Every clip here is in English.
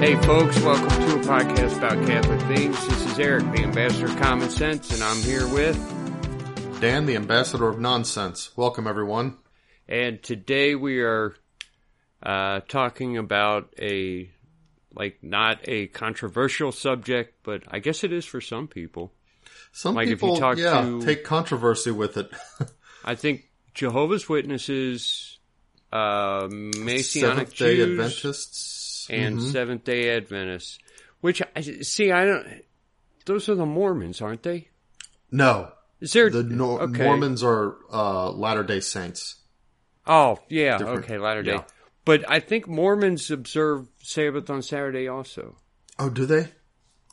Hey, folks, welcome to a podcast about Catholic things. This is Eric, the ambassador of common sense, and I'm here with. Dan, the ambassador of nonsense. Welcome, everyone. And today we are uh, talking about a, like, not a controversial subject, but I guess it is for some people. Some Like, if you people, talk yeah, to- take controversy with it. I think Jehovah's Witnesses, uh, Messianic Seventh Day Jews, Adventists and Mhm. Seventh Day Adventists. Which I see, I don't. Those are the Mormons, aren't they? No, Is there the Nor- okay. Mormons are uh, Latter Day Saints. Oh, yeah, Different. okay, Latter Day. Yeah. But I think Mormons observe Sabbath on Saturday also. Oh, do they?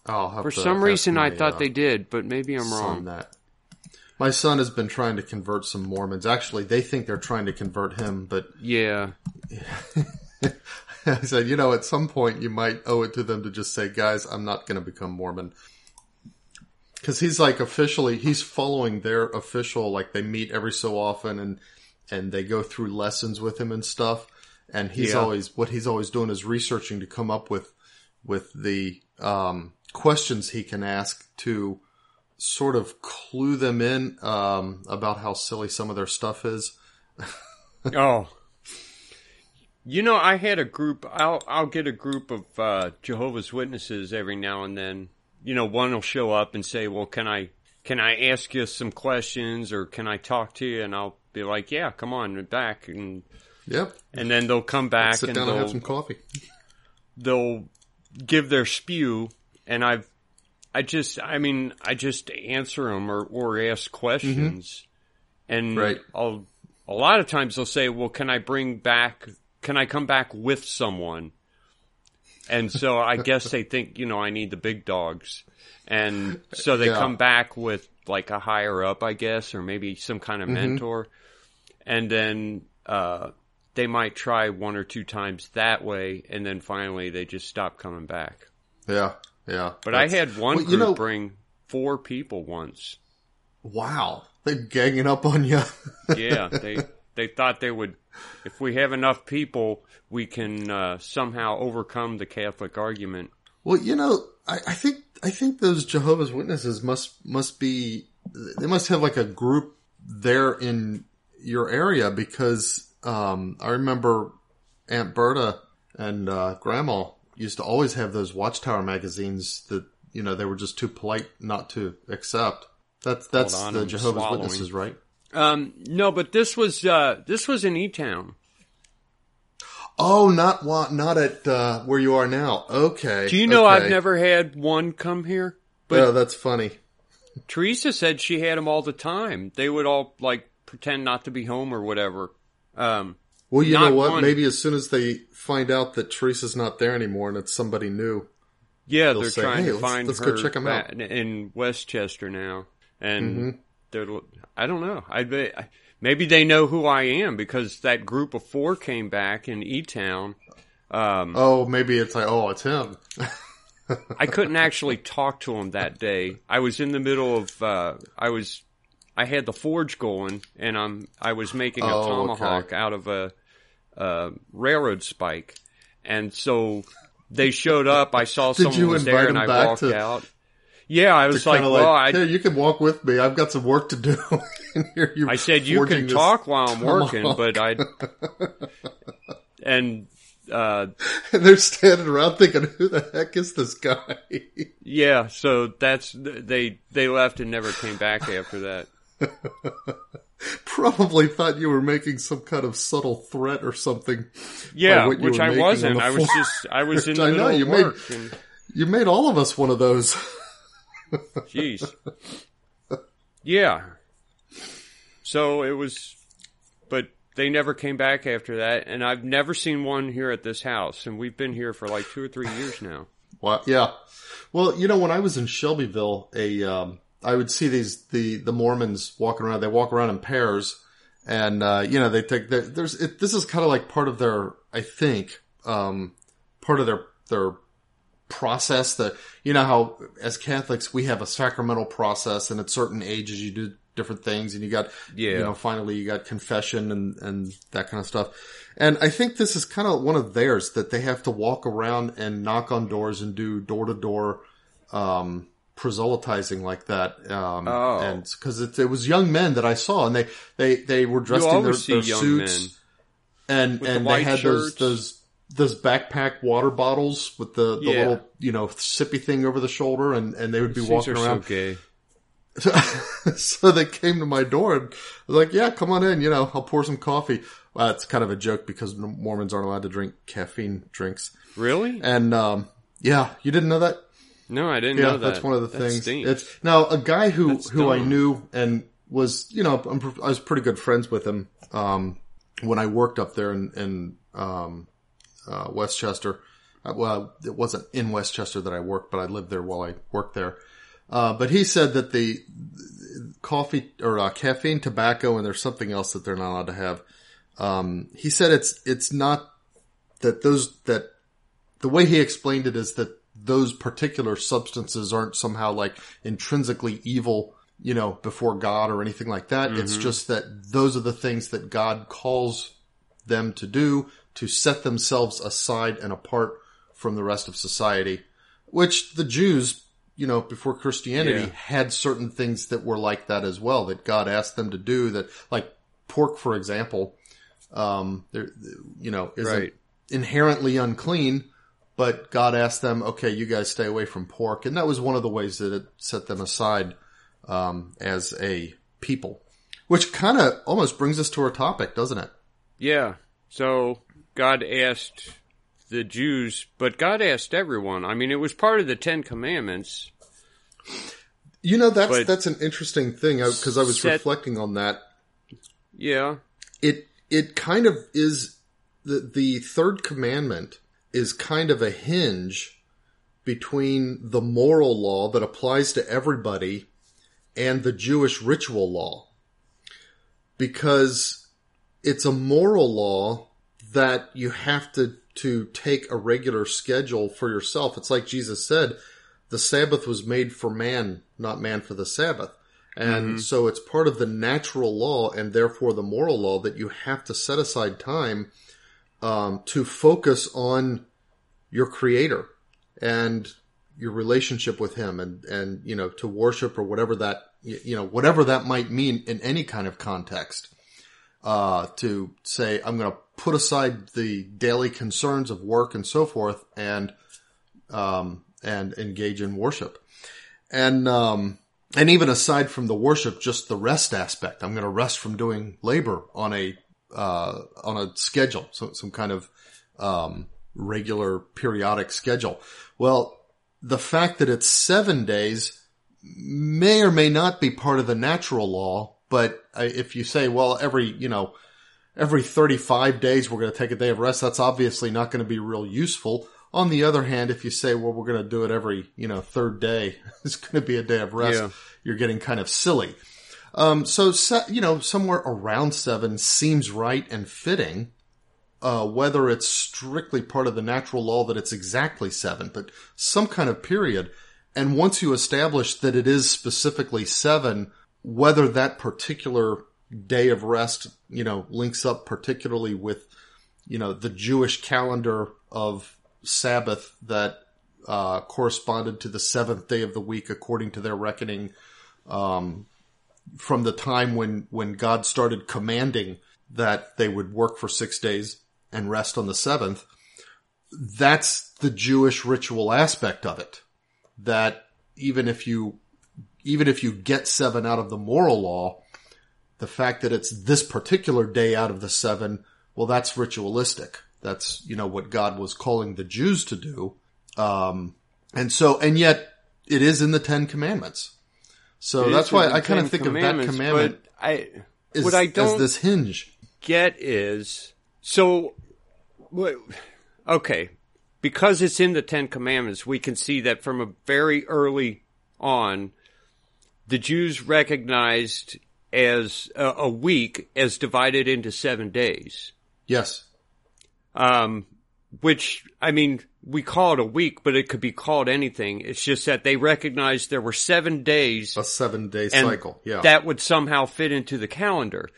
I'll For some reason, I thought uh, they did, but maybe I'm wrong. That my son has been trying to convert some Mormons. Actually, they think they're trying to convert him, but Yeah, I said, you know, at some point you might owe it to them to just say, guys, I'm not going to become Mormon. Cause he's like officially, he's following their official, like they meet every so often and, and they go through lessons with him and stuff. And he's Yeah. always, what he's always doing is researching to come up with, with the, um, questions he can ask to sort of clue them in, um, about how silly some of their stuff is. oh. You know, I had a group. I'll I'll get a group of uh, Jehovah's Witnesses every now and then. You know, one will show up and say, "Well, can I can I ask you some questions or can I talk to you?" And I'll be like, "Yeah, come on back." And Yep. and then they'll come back Sit and down and have they'll some coffee. they'll give their spew and I've I just I mean I just answer them or or ask questions and Right. I'll a lot of times they'll say well can I bring back can I come back with someone and so I guess they think you know I need the big dogs and so they Yeah. come back with like a higher up I guess or maybe some kind of mentor and then uh they might try one or two times that way, and then finally they just stop coming back. Yeah. Yeah. But That's- I had one Well, group you know- bring four people once. Wow, they're ganging up on you. Yeah, they they thought they would. If we have enough people, we can uh, somehow overcome the Catholic argument. well, you know, I, I think I think those Jehovah's Witnesses must must be they must have like a group there in your area because um, I remember Aunt Berta and uh, Grandma used to always have those Watchtower magazines that you know they were just too polite not to accept. That's that's on, the I'm Jehovah's. Witnesses, right? Um, no, but this was uh, this was in E Town. Oh, not not at uh, where you are now. Okay. Do you know okay. I've never had one come here? But oh, that's funny. Teresa said she had them all the time. They would all like pretend not to be home or whatever. Um, Well, you know what? one. Maybe as soon as they find out that Teresa's not there anymore and it's somebody new, Yeah, they're say, trying "Hey, to let's- find let's her go check 'em ba- out." Mm-hmm. in Westchester now, and they're. I don't know. I bet maybe they know who I am because that group of four came back in E Town. Um, oh, maybe it's like, oh, it's him. I couldn't actually talk to him that day. I was in the middle of. Uh, I was. I had the forge going, and I'm. I was making a Oh, okay. tomahawk out of a, a railroad spike, and so they showed up. I saw someone was there, and I walked to- out. Yeah, I was like, well, I, you can walk with me. I've got some work to do. and here you I said you can talk while I'm working, tomahawk. but I and uh And they're standing around thinking, who the heck is this guy? yeah, so that's they they left and never came back after that. Probably thought you were making some kind of subtle threat or something. Yeah, which I wasn't. I was just I was in the I middle know, of you made- and, You made all of us one of those. Jeez. Yeah. So it was, but they never came back after that, and I've never seen one here at this house, and we've been here for like two or three years now. Well, yeah. Well, you know, when I was in Shelbyville, a um, I would see these the the Mormons walking around. They walk around in pairs, and uh, you know they take the, there's it, this is kind of like part of their I think um, part of their their process that you know how as Catholics we have a sacramental process, and at certain ages you do different things, and you got Yeah. you know finally you got confession and and that kind of stuff. And I think this is kind of one of theirs that they have to walk around and knock on doors and do door to door um proselytizing like that um Oh. and because it, it was young men that i saw and they they they were dressed in their, their suits men. and With the and they had shirts. those those backpack water bottles with the, the Yeah. little you know sippy thing over the shoulder and and they would be These walking are so around gay. so they came to my door and I was like, yeah, come on in, you know, I'll pour some coffee. Well, it's kind of a joke because Mormons aren't allowed to drink caffeine drinks. Really? And, um, yeah, you didn't know that? No, I didn't Yeah, know that. that's one of the That things. stinks. It's now a guy who, That's who I knew and was, you know, I'm, I was pretty good friends with him, um, when I worked up there in, in, um, uh, Westchester. Uh, Well, it wasn't in Westchester that I worked, but I lived there while I worked there. Uh, but he said that the coffee or uh, caffeine, tobacco, and there's something else that they're not allowed to have. Um, he said it's it's not that those that the way he explained it is that those particular substances aren't somehow like intrinsically evil, you know, before God or anything like that. It's just that those are the things that God calls them to do to set themselves aside and apart from the rest of society, which the Jews, you know, before Christianity Yeah. had certain things that were like that as well that God asked them to do that, like pork, for example, um, there, you know, isn't Right. inherently unclean, but God asked them, okay, you guys stay away from pork. And that was one of the ways that it set them aside, um, as a people, which kind of almost brings us to our topic, doesn't it? Yeah. So God asked the Jews, but God asked everyone. I mean, it was part of the Ten Commandments. You know, that's, that's an interesting thing uh, because I was Set- reflecting on that. Yeah. It, it kind of is the, the third commandment is kind of a hinge between the moral law that applies to everybody and the Jewish ritual law. Because it's a moral law that you have to, to take a regular schedule for yourself. It's like Jesus said, the Sabbath was made for man, not man for the Sabbath. And so it's part of the natural law and therefore the moral law that you have to set aside time um, to focus on your creator and your relationship with him and, and, you know, to worship or whatever that, you know, whatever that might mean in any kind of context. Uh, to say, I'm going to put aside the daily concerns of work and so forth and, um, and engage in worship. And, um, and even aside from the worship, just the rest aspect, I'm going to rest from doing labor on a, uh, on a schedule, so some kind of, um, regular periodic schedule. Well, the fact that it's seven days may or may not be part of the natural law, but if you say, well, every, you know, every 35 days we're going to take a day of rest, that's obviously not going to be real useful. On the other hand, if you say, well, we're going to do it every, you know, third day, it's going to be a day of rest, Yeah. you're getting kind of silly. Um, so, you know, somewhere around seven seems right and fitting. Uh, whether it's strictly part of the natural law that it's exactly seven, but some kind of period. And once you establish that it is specifically seven, whether that particular day of rest, you know, links up particularly with, you know, the Jewish calendar of Sabbath that uh, corresponded to the seventh day of the week according to their reckoning, um, from the time when when God started commanding that they would work for six days and rest on the seventh. That's the Jewish ritual aspect of it. That even if you even if you get seven out of the moral law, the fact that it's this particular day out of the seven, well, that's ritualistic. That's, you know, what God was calling the Jews to do. Um, and so, and yet it is in the Ten Commandments. So It that's why I kind of think of that commandment I, as, what I don't this hinge. get is so. Okay, because it's in the Ten Commandments, we can see that from a very early on, the Jews recognized as a, a week as divided into seven days. Yes. Um, which I mean, we call it a week, but it could be called anything. It's just that they recognized there were seven days A seven day cycle. Yeah. that would somehow fit into the calendar.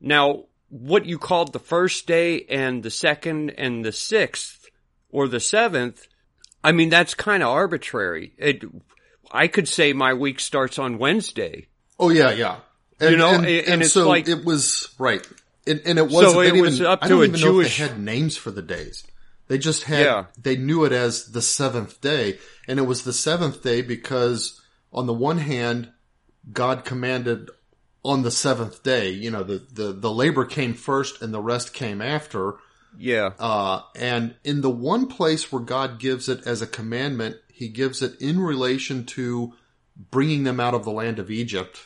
Now, what you called the first day and the second and the sixth or the seventh, I mean, that's kind of arbitrary. It, I could say my week starts on Wednesday. oh yeah, yeah. And, You know, and, and and it's so like- it was right. And, and it wasn't. So it was even, up I to don't a even Jewish- know if they had names for the days. They just had. Yeah. They knew it as the seventh day, and it was the seventh day because, on the one hand, God commanded on the seventh day. You know, the the the labor came first, and the rest came after. Yeah. Uh, and in the one place where God gives it as a commandment, he gives it in relation to bringing them out of the land of Egypt.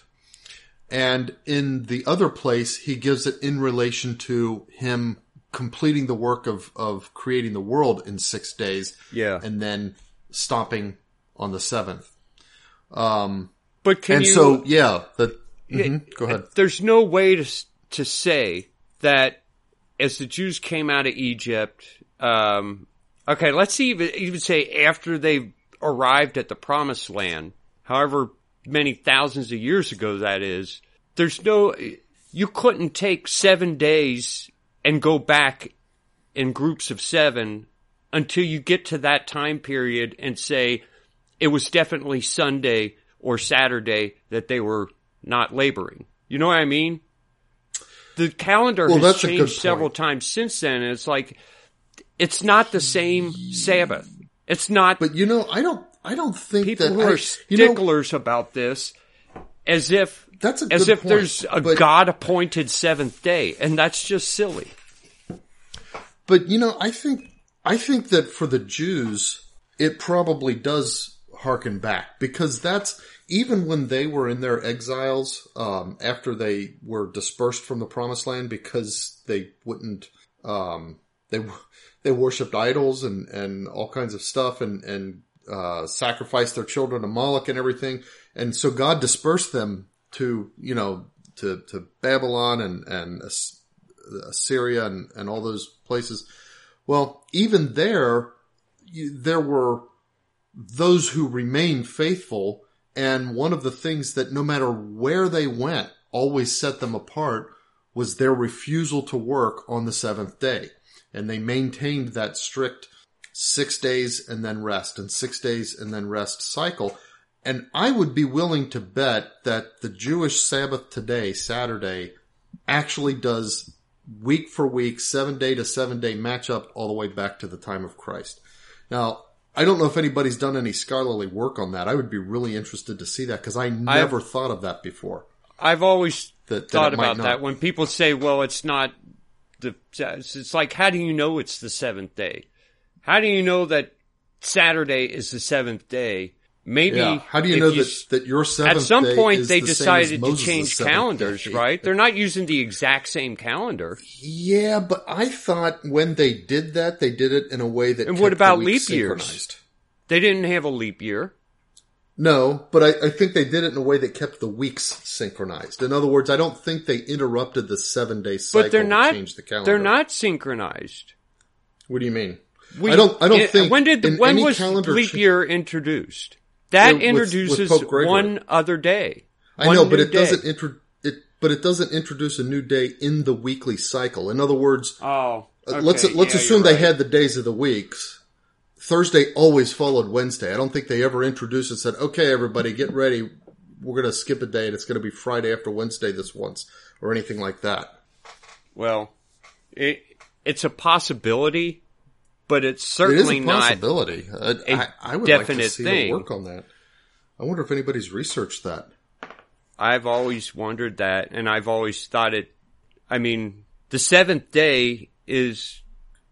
And in the other place, he gives it in relation to him completing the work of, of creating the world in six days Yeah. and then stopping on the seventh. Um, But can and you, so, yeah, the, mhm, go ahead. there's no way to to say that as the Jews came out of Egypt, um, okay, let's see even, even say after they arrived at the promised land, however many thousands of years ago that is, there's no, you couldn't take seven days and go back in groups of seven until you get to that time period and say it was definitely Sunday or Saturday that they were not laboring. You know what I mean? The calendar Well, has that's a good changed several times since then. And it's like, it's not the same Sabbath. It's not But you know, I don't, I don't think people that who I- are you know, sticklers about this as if That's a as if point, there's a God appointed seventh day, and that's just silly. But you know, I think I think that for the Jews, it probably does harken back because that's even when they were in their exiles um, after they were dispersed from the promised land because they wouldn't um, they they worshipped idols and and all kinds of stuff and and uh, sacrificed their children to Moloch and everything and so God dispersed them to you know to to Babylon and and Assyria and, and all those places. Well, even there, there were those who remained faithful. And one of the things that no matter where they went always set them apart was their refusal to work on the seventh day. And they maintained that strict six days and then rest and six days and then rest cycle. And I would be willing to bet that the Jewish Sabbath today, Saturday, actually does week for week, seven day to seven day matchup all the way back to the time of Christ. Now, I don't know if anybody's done any scholarly work on that. I would be really interested to see that because I never thought of that before. I've always That, that thought about not- that when people say, "Well, it's not the." It's like, how do you know it's the seventh day? How do you know that Saturday is the seventh day? Maybe. Yeah. How do you know that, that your seventh At some point, they the decided to change calendars, day? right? They're not using the exact same calendar. Yeah, but I thought when they did that, they did it in a way that. And what about leap years? They didn't have a leap year. No, but I, I think they did it in a way that kept the weeks synchronized. In other words, I don't think they interrupted the seven day cycle But they're to not. change the calendar. They're not synchronized. What do you mean? We- I don't. I don't it- think. When did in when was leap year introduced? That With- with- with introduces one other day. I know, but it doesn't day. intro, it. But it doesn't introduce a new day in the weekly cycle. In other words, Oh, uh, let's let's yeah, assume you're they had the days of the weeks. Thursday always followed Wednesday. I don't think they ever introduced and said, "Okay, everybody, get ready. We're going to skip a day, and it's going to be Friday after Wednesday this once," or anything like that. Well, it it's a possibility, but it's It is certainly a not. possibility. I, a I, I would like to see thing. work on that. I wonder if anybody's researched that. I've always wondered that, and I've always thought it. I mean, the seventh day is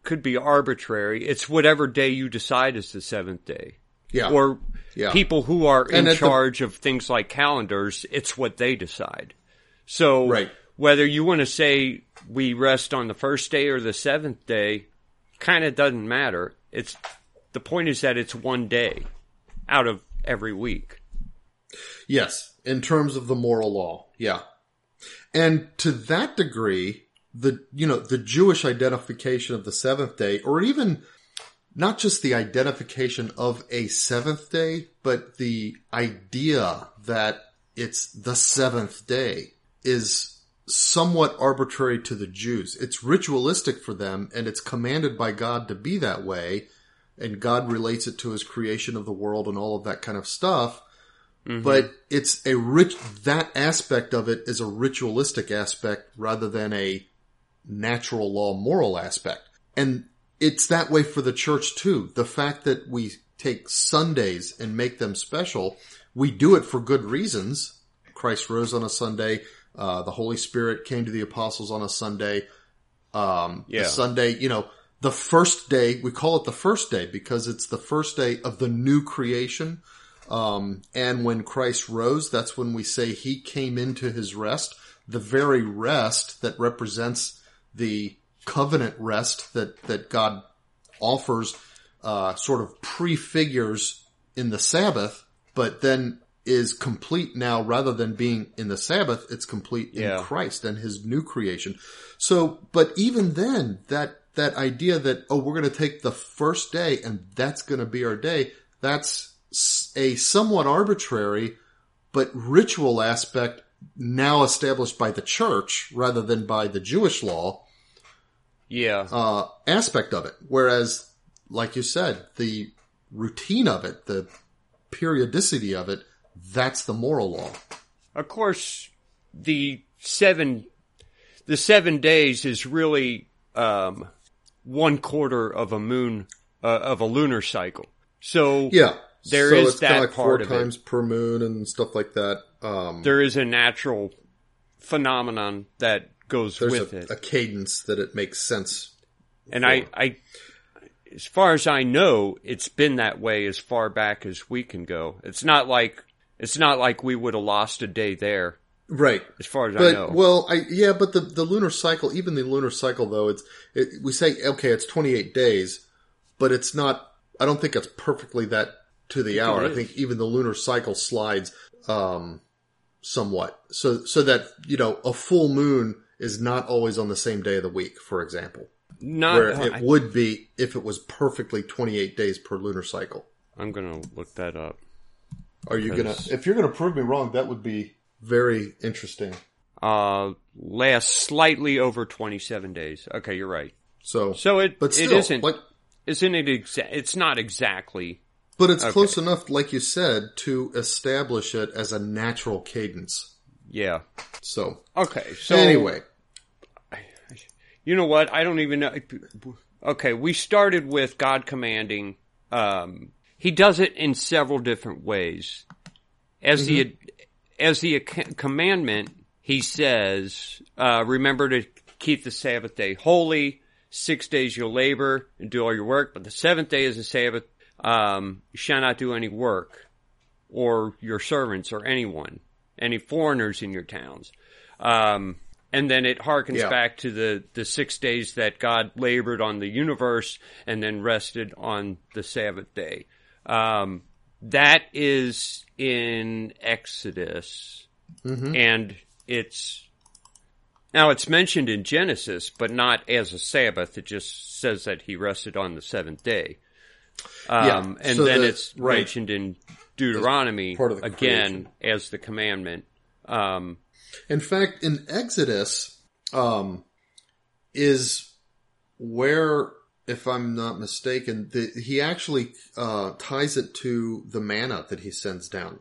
could be arbitrary. It's whatever day you decide is the seventh day. Yeah, Or Yeah. people who are in And the- charge of things like calendars, it's what they decide. So Right. whether you want to say we rest on the first day or the seventh day, kind of doesn't matter. It's the point is that it's one day out of every week. Yes, in terms of the moral law. Yeah. And to that degree, the, you know, the Jewish identification of the seventh day, or even not just the identification of a seventh day, but the idea that it's the seventh day is somewhat arbitrary to the Jews. It's ritualistic for them and it's commanded by God to be that way. And God relates it to his creation of the world and all of that kind of stuff. Mm-hmm. But it's a rich, that aspect of it is a ritualistic aspect rather than a natural law moral aspect. And it's that way for the church too. The fact that we take Sundays and make them special, we do it for good reasons. Christ rose on a Sunday. Uh, the Holy Spirit came to the apostles on a Sunday. Um, Yeah. the Sunday, you know, the first day, we call it the first day because it's the first day of the new creation. Um, and when Christ rose, that's when we say he came into his rest, the very rest that represents the covenant rest that, that God offers, uh, sort of prefigures in the Sabbath, but then is complete now rather than being in the Sabbath, it's complete in Yeah. Christ and his new creation. So, but even then, that, that idea that, oh, we're going to take the first day and that's going to be our day, that's a somewhat arbitrary, but ritual aspect now established by the church rather than by the Jewish law Yeah. uh, aspect of it. Whereas, like you said, the routine of it, the periodicity of it, that's the moral law. Of course, the seven, the seven days is really um, one quarter of a moon uh, of a lunar cycle. So Yeah. There so is that like part four of it. times per moon and stuff like that. Um, there is a natural phenomenon that goes there's with a, it, a cadence that it makes sense. and I, I, as far as I know, it's been that way as far back as we can go. It's not like it's not like we would have lost a day there, Right. as far as I But know. well, I yeah, but the the lunar cycle, even the lunar cycle though, it's it, we say okay, it's 28 days, but it's not. I don't think it's perfectly that to the hour. I think even the lunar cycle slides um somewhat. So so that you know a full moon is not always on the same day of the week, for example, not. where I, it would be if it was perfectly 28 days per lunar cycle. I'm gonna look that up. Are you gonna? If you're gonna prove me wrong, that would be very interesting. Uh, lasts slightly over 27 days. Okay, you're right. So, So it, but still, it isn't, like isn't it exa- it's not exactly, But it's Okay. close enough, like you said, to establish it as a natural cadence. yeah. So, Okay, so anyway, you know what? I don't even know. Okay, we started with God commanding, um, he does it in several different ways. As the, as the commandment, he says, uh, remember to keep the Sabbath day holy. Six days you'll labor and do all your work, but the seventh day is a Sabbath. Um, you shall not do any work or your servants or anyone, any foreigners in your towns. Um, and then it harkens Yeah. back to the, the six days that God labored on the universe and then rested on the Sabbath day. Um, that is in Exodus and it's now it's mentioned in Genesis, but not as a Sabbath. It just says that he rested on the seventh day. Um, Yeah, and so then the- it's right. mentioned in Deuteronomy part of the again as the commandment. Um, in fact, in Exodus, um, is where, if I'm not mistaken, the, he actually uh, ties it to the manna that he sends down.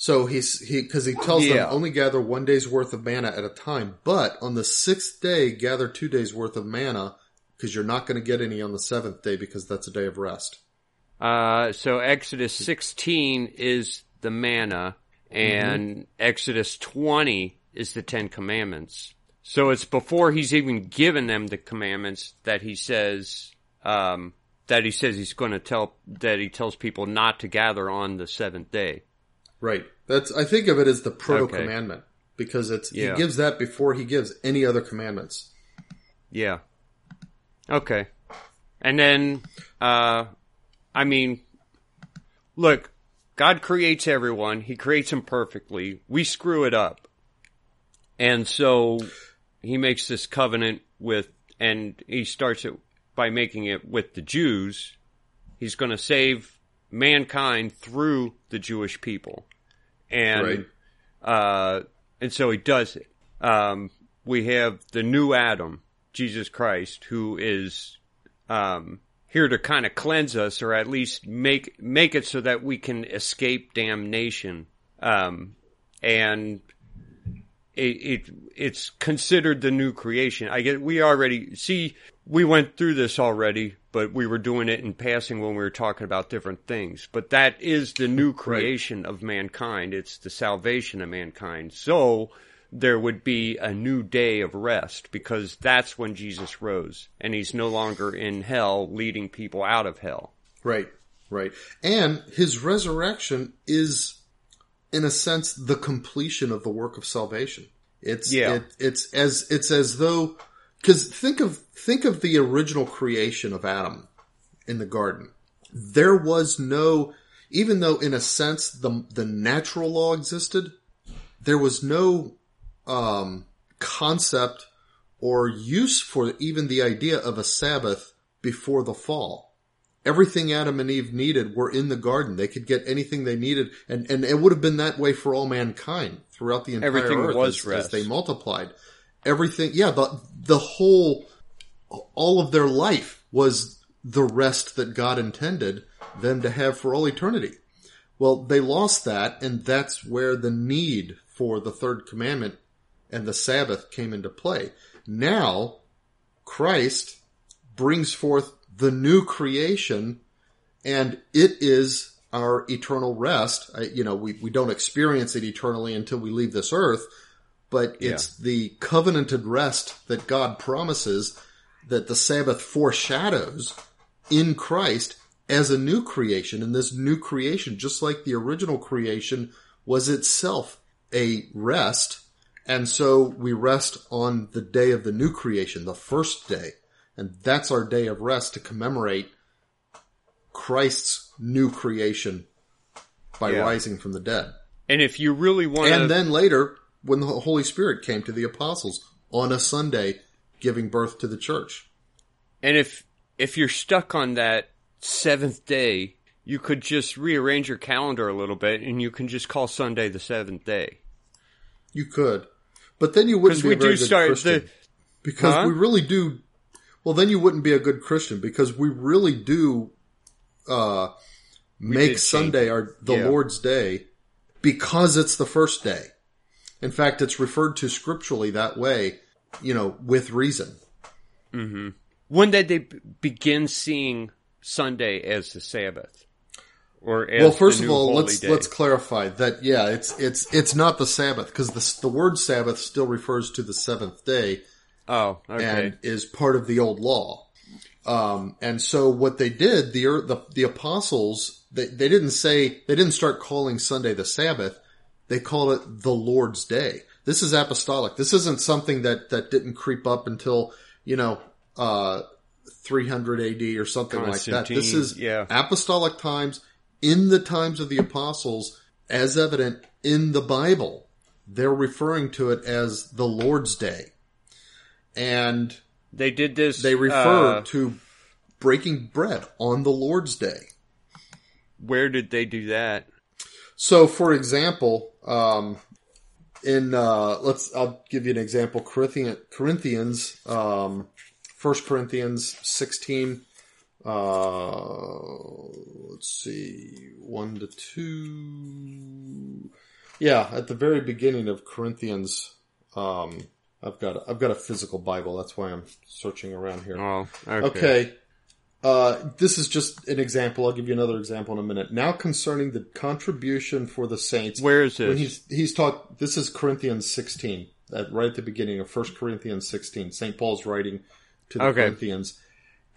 So he's he because he tells Yeah. them only gather one day's worth of manna at a time, but on the sixth day gather two days worth of manna because you're not going to get any on the seventh day because that's a day of rest. uh, so Exodus 16 is the manna and Exodus 20 is the Ten Commandments. So it's before he's even given them the commandments that he says, um, that he says he's going to tell, that he tells people not to gather on the seventh day. Right. That's I think of it as the proto Okay. commandment because it's Yeah. he gives that before he gives any other commandments. Yeah. Okay. And then, uh, I mean, look, God creates everyone. He creates them perfectly. We screw it up. And so he makes this covenant with, and he starts it, by making it with the Jews. He's going to save mankind through the Jewish people, and Right. uh, and so he does it. Um, we have the new Adam, Jesus Christ, who is um, here to kind of cleanse us, or at least make make it so that we can escape damnation. Um, and it, it it's considered the new creation. I get we already see we went through this already, but we were doing it in passing when we were talking about different things. But that is the new creation of mankind. It's the salvation of mankind. So there would be a new day of rest because that's when Jesus rose and he's no longer in hell leading people out of hell. Right, right. And his resurrection is, in a sense, the completion of the work of salvation. It's Yeah. it, it's as it's as though because think of think of the original creation of Adam in the garden. There was no, even though in a sense the the natural law existed, there was no um, concept or use for even the idea of a Sabbath before the fall everything Adam and Eve needed were in the garden. They could get anything they needed, and, and it would have been that way for all mankind throughout the entire Everything earth was as, rest. as they multiplied. Everything, yeah, the the whole, all of their life was the rest that God intended them to have for all eternity. Well, they lost that, and that's where the need for the third commandment and the Sabbath came into play. Now, Christ brings forth the new creation and it is our eternal rest. I, you know, we, we don't experience it eternally until we leave this earth, but it's the covenanted rest that God promises that the Sabbath foreshadows in Christ as a new creation. And this new creation, just like the original creation, was itself a rest. And so we rest on the day of the new creation, the first day. And that's our day of rest to commemorate Christ's new creation by Yeah. rising from the dead. And if you really want And to, then later, when the Holy Spirit came to the apostles on a Sunday, giving birth to the church. and if if you're stuck on that seventh day, you could just rearrange your calendar a little bit, and you can just call Sunday the seventh day. You could. But then you wouldn't be a very do good start Christian. the because Huh? we really do. Well, then you wouldn't be a good Christian because we really do uh, make Sunday our the Yeah. Lord's day because it's the first day. In fact, it's referred to scripturally that way. You know, with reason. Mm-hmm. When did they b- begin seeing Sunday as the Sabbath? Or well, first of all, let's day? let's clarify that. Yeah, it's it's it's not the Sabbath because the the word Sabbath still refers to the seventh day. Oh, okay. and is part of the old law. Um, and so what they did, the, the, the apostles, they, they didn't say, they didn't start calling Sunday the Sabbath. They called it the Lord's Day. This is apostolic. This isn't something that, that didn't creep up until, you know, uh, 300 AD or something like that. This is yeah. apostolic times in the times of the apostles as evident in the Bible. They're referring to it as the Lord's Day. And they did this. they refer uh, to breaking bread on the Lord's Day. where did they do that? So, for example, um, in uh, let's I'll give you an example. Corinthian, Corinthians, um, First Corinthians sixteen. Uh, let's see, one to two. Yeah, at the very beginning of Corinthians, um, I've got a, I've got a physical Bible. That's why I'm searching around here. Oh, okay. Okay. Uh, this is just an example. I'll give you another example in a minute. Now concerning the contribution for the saints. Where is When this? he's, he's taught, this is Corinthians 16, at, right at the beginning of 1 Corinthians 16. St. Paul's writing to the Okay. Corinthians.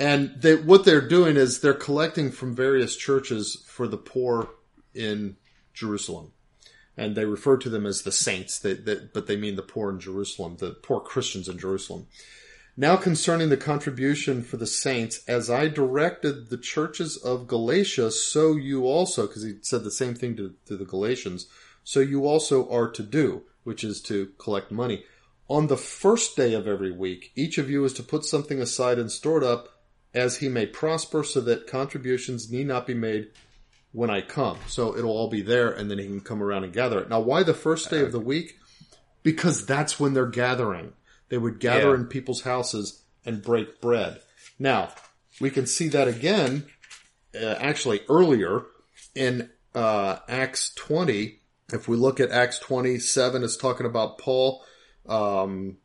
And they, what they're doing is they're collecting from various churches for the poor in Jerusalem. And they refer to them as the saints, they, but they mean the poor in Jerusalem, the poor Christians in Jerusalem. Now concerning the contribution for the saints, as I directed the churches of Galatia, so you also, because he said the same thing to, to the Galatians, so you also are to do, which is to collect money. On the first day of every week, each of you is to put something aside and store it up as he may prosper, so that contributions need not be made when I come. So it'll all be there, and then he can come around and gather it. Now, why the first day of the week? Because that's when they're gathering. They would gather Yeah. in people's houses and break bread. Now, we can see that again, uh, actually earlier in uh, Acts 20. If we look at Acts 27, it's talking about Paul. Um,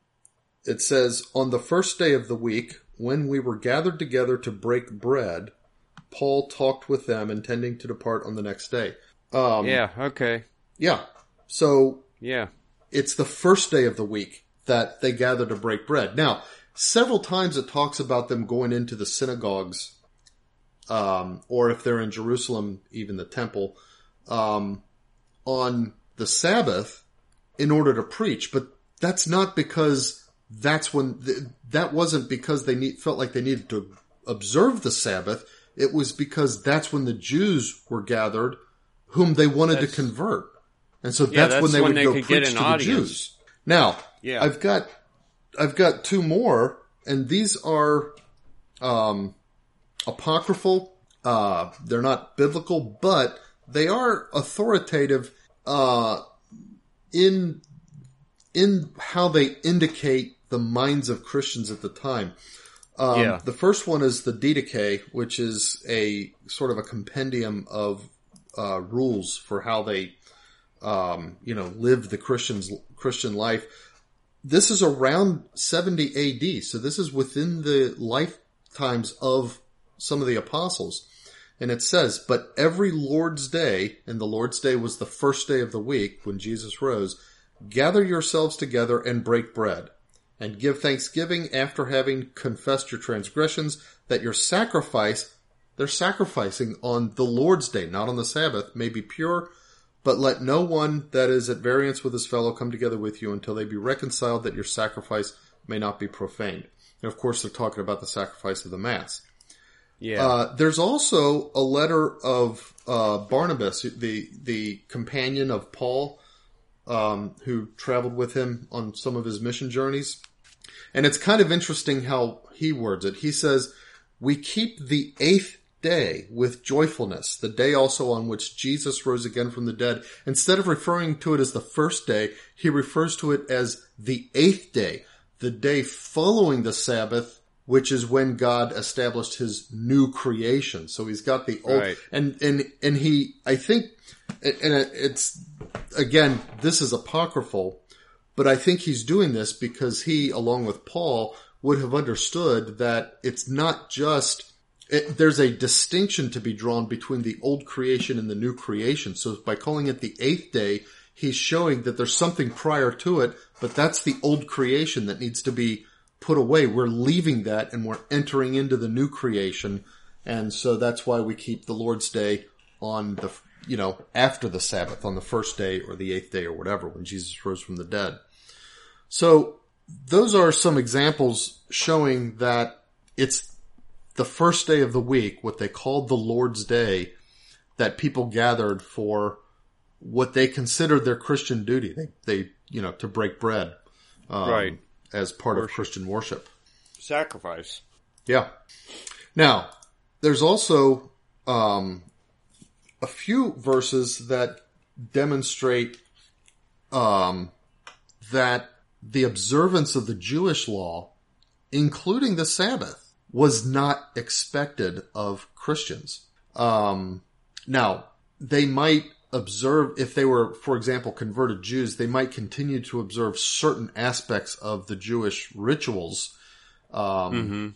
it says, On the first day of the week, when we were gathered together to break bread, Paul talked with them, intending to depart on the next day. Um, Yeah. Okay. yeah. So Yeah. it's the first day of the week that they gather to break bread. Now, several times it talks about them going into the synagogues, um, or if they're in Jerusalem, even the temple, um, on the Sabbath in order to preach. But that's not because that's when th- that wasn't because they need, felt like they needed to observe the Sabbath. It was because that's when the Jews were gathered, whom they wanted to convert. And so Yeah, that's, when they when would they go preach get to an the. Jews. Now, Yeah. I've got I've got two more, and these are um, apocryphal. Uh, they're not biblical, but they are authoritative uh, in in how they indicate the minds of Christians at the time. Um, Yeah. The first one is the Didache, which is a sort of a compendium of uh, rules for how they, um, you know, live the Christian's Christian life. This is around 70 AD, so this is within the lifetimes of some of the apostles. And it says, but every Lord's day, and the Lord's day was the first day of the week when Jesus rose, gather yourselves together and break bread and give thanksgiving after having confessed your transgressions that your sacrifice, they're sacrificing on the Lord's day, not on the Sabbath, may be pure, but let no one that is at variance with his fellow come together with you until they be reconciled that your sacrifice may not be profaned. And of course, they're talking about the sacrifice of the Mass. Yeah. Uh, there's also a letter of uh, Barnabas, the the companion of Paul, um, who traveled with him on some of his mission journeys. And it's kind of interesting how he words it. He says, "We keep the eighth day with joyfulness, the day also on which Jesus rose again from the dead." Instead of referring to it as the first day, he refers to it as the eighth day, the day following the Sabbath which is when God established his new creation. So he's got the old, Right. and, and, and he, I think, and it's, again, this is apocryphal, but I think he's doing this because he, along with Paul, would have understood that it's not just, it, there's a distinction to be drawn between the old creation and the new creation. So by calling it the eighth day, he's showing that there's something prior to it, but that's the old creation that needs to be put away. We're leaving that and we're entering into the new creation. And so that's why we keep the Lord's Day on the, you know, after the Sabbath on the first day or the eighth day or whatever when Jesus rose from the dead. So those are some examples showing that it's the first day of the week, what they called the Lord's Day, that people gathered for what they considered their Christian duty. They, they, you know, to break bread. Um, Right. As part of Christian worship. Sacrifice. Yeah. Now, there's also um, a few verses that demonstrate um, that the observance of the Jewish law, including the Sabbath, was not expected of Christians. Um, now, they might observe, if they were, for example, converted Jews, they might continue to observe certain aspects of the Jewish rituals um,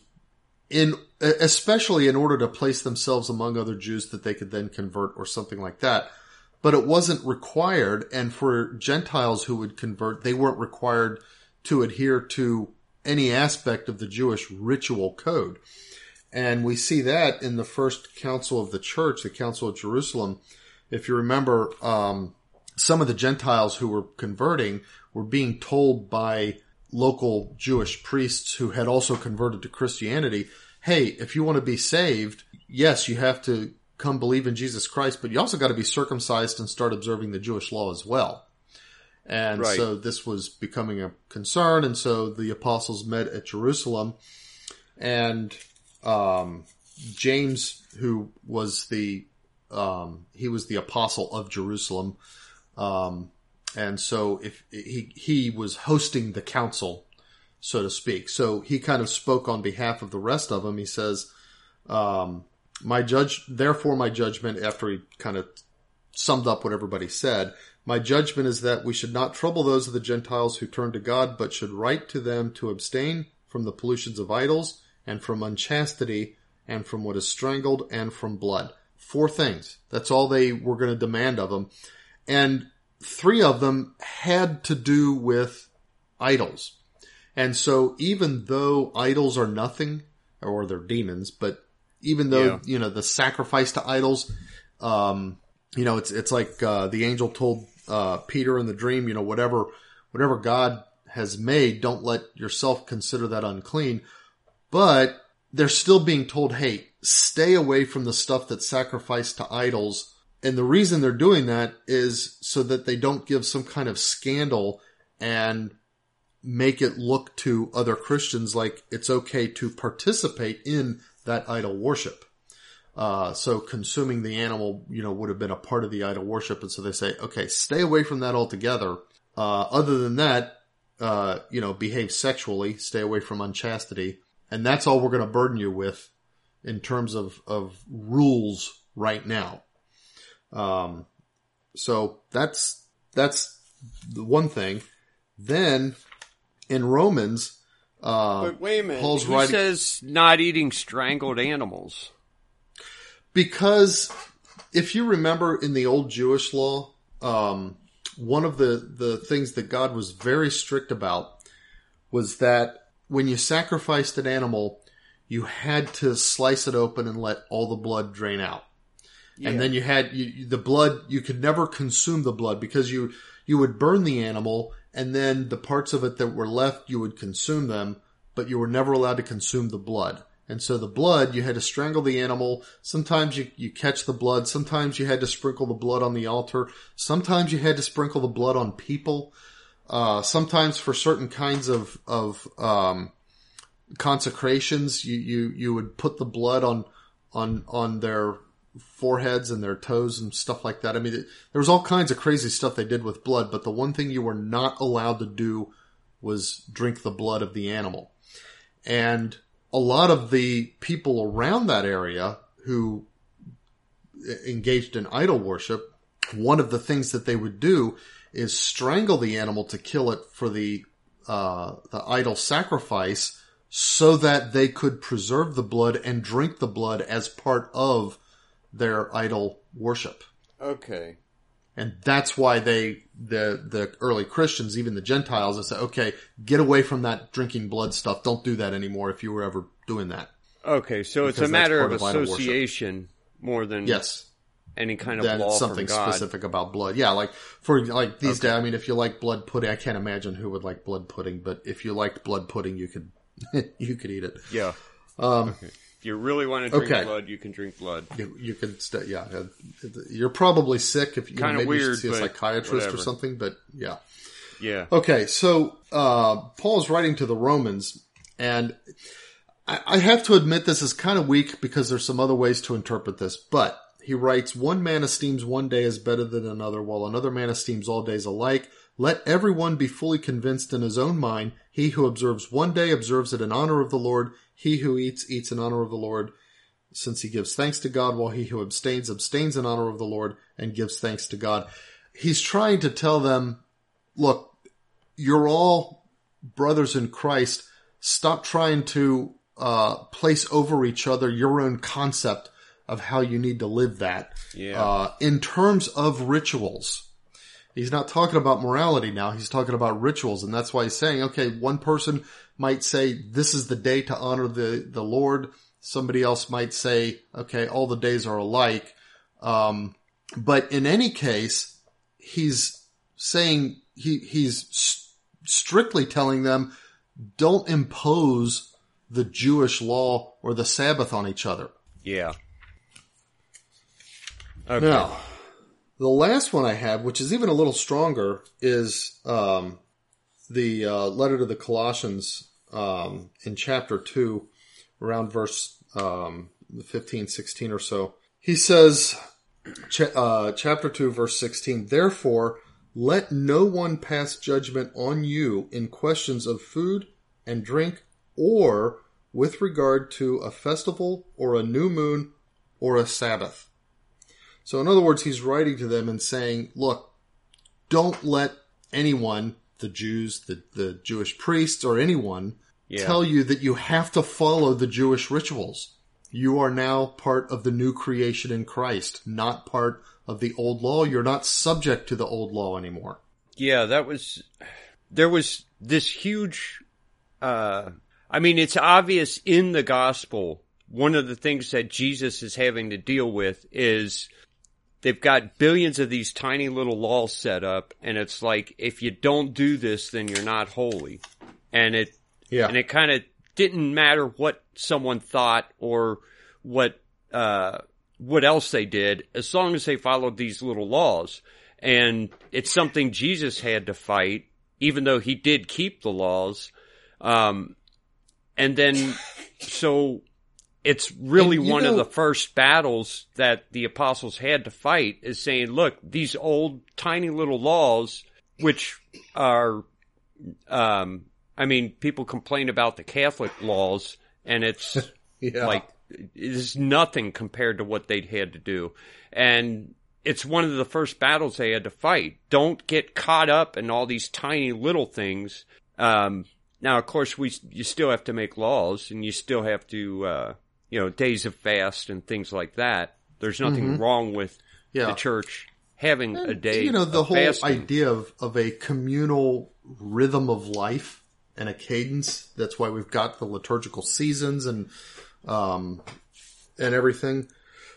in especially in order to place themselves among other Jews that they could then convert or something like that. But it wasn't required, and for Gentiles who would convert, they weren't required to adhere to any aspect of the Jewish ritual code. And we see that in the first council of the church, the Council of Jerusalem. If you remember, um, some of the Gentiles who were converting were being told by local Jewish priests who had also converted to Christianity, hey, if you want to be saved, yes, you have to come believe in Jesus Christ, but you also got to be circumcised and start observing the Jewish law as well. And Right. so this was becoming a concern, and so the apostles met at Jerusalem, and um, James, who was the um, he was the apostle of Jerusalem, um, and so if he he was hosting the council, so to speak. So he kind of spoke on behalf of the rest of them. He says, um, "My judge, therefore, my judgment." After he kind of summed up what everybody said, my judgment is that we should not trouble those of the Gentiles who turn to God, but should write to them to abstain from the pollutions of idols and from unchastity and from what is strangled and from blood. Four things. That's all they were going to demand of them. And three of them had to do with idols. And so even though idols are nothing, or they're demons, but even though, Yeah. you know, the sacrifice to idols, um, you know, it's, it's like, uh, the angel told, uh, Peter in the dream, you know, whatever, whatever God has made, don't let yourself consider that unclean. But they're still being told, hey, stay away from the stuff that's sacrificed to idols. And the reason they're doing that is so that they don't give some kind of scandal and make it look to other Christians like it's okay to participate in that idol worship. Uh, so consuming the animal, you know, would have been a part of the idol worship. And so they say, okay, stay away from that altogether. Uh, other than that, uh, you know, behave sexually, stay away from unchastity. And that's all we're going to burden you with in terms of, of rules right now. Um, so that's, that's the one thing. Then in Romans, uh, But wait a minute. Paul's he writing- says not eating strangled animals. because if you remember in the old Jewish law, um, one of the, the things that God was very strict about was that when you sacrificed an animal, you had to slice it open and let all the blood drain out. Yeah. And then you had you, the blood. You could never consume the blood because you you would burn the animal, and then the parts of it that were left you would consume them, but you were never allowed to consume the blood. And so the blood, you had to strangle the animal. Sometimes you, you catch the blood. Sometimes you had to sprinkle the blood on the altar. Sometimes you had to sprinkle the blood on people. Uh, sometimes for certain kinds of, of, um, consecrations, you, you, you would put the blood on, on, on their foreheads and their toes and stuff like that. I mean, there was all kinds of crazy stuff they did with blood, but the one thing you were not allowed to do was drink the blood of the animal. And a lot of the people around that area who engaged in idol worship, one of the things that they would do is strangle the animal to kill it for the uh, the idol sacrifice, so that they could preserve the blood and drink the blood as part of their idol worship. Okay. And that's why they, the, the early Christians, even the Gentiles, they say, okay, get away from that drinking blood stuff. Don't do that anymore if you were ever doing that. Okay, so it's a matter of of association more than Yes. any kind of law something specific about blood. Yeah, like, for, like these days, I mean, if you like blood pudding, I can't imagine who would like blood pudding, but if you liked blood pudding, you could, you could eat it. Yeah. Um, If you really want to drink Okay. blood, you can drink blood. you, you could stay, yeah. uh, You're probably sick if you, you know, maybe you weird, should see a psychiatrist or something, but yeah. Yeah. Okay, so uh, Paul's writing to the Romans, and I, I have to admit this is kind of weak because there's some other ways to interpret this. But he writes, "One man esteems one day as better than another, while another man esteems all days alike. Let everyone be fully convinced in his own mind. He who observes one day observes it in honor of the Lord. He who eats eats in honor of the Lord." Since he gives thanks to God, while he who abstains abstains in honor of the Lord and gives thanks to God. He's trying to tell them, look, you're all brothers in Christ. Stop trying to uh, place over each other your own concept of how you need to live that. Yeah. Uh, in terms of rituals, he's not talking about morality now. He's talking about rituals, and that's why he's saying, okay, one person might say this is the day to honor the the Lord. Somebody else might say, okay, all the days are alike. Um, but in any case, he's saying he he's s- strictly telling them don't impose the Jewish law or the Sabbath on each other. Yeah. Okay. Now, the last one I have, which is even a little stronger, is um, the uh, letter to the Colossians um, in chapter two, around verse um, 15, 16 or so. He says, cha- uh, chapter 2, verse 16, Therefore, let no one pass judgment on you in questions of food and drink or with regard to a festival or a new moon or a Sabbath. So, in other words, he's writing to them and saying, look, don't let anyone, the Jews, the, the Jewish priests, or anyone, Yeah. tell you that you have to follow the Jewish rituals. You are now part of the new creation in Christ, not part of the old law. You're not subject to the old law anymore. Yeah, that was there was this huge uh I mean it's obvious in the gospel one of the things that Jesus is having to deal with is they've got billions of these tiny little laws set up and it's like if you don't do this then you're not holy. And it Yeah. and it kind of didn't matter what someone thought or what uh what else they did as long as they followed these little laws and it's something Jesus had to fight even though he did keep the laws um and then so it's really And one of the first battles that the apostles had to fight is saying look these old tiny little laws which are um I mean, people complain about the Catholic laws, and it's Yeah. like it is nothing compared to what they'd had to do, and it's one of the first battles they had to fight. Don't get caught up in all these tiny little things. Um, now, of course, we you still have to make laws, and you still have to, uh, you know, days of fast and things like that. There's nothing wrong with Mm-hmm. Yeah. the church having a day. you know the whole fasting. idea of, of a communal rhythm of life and a cadence that's why we've got the liturgical seasons and um and everything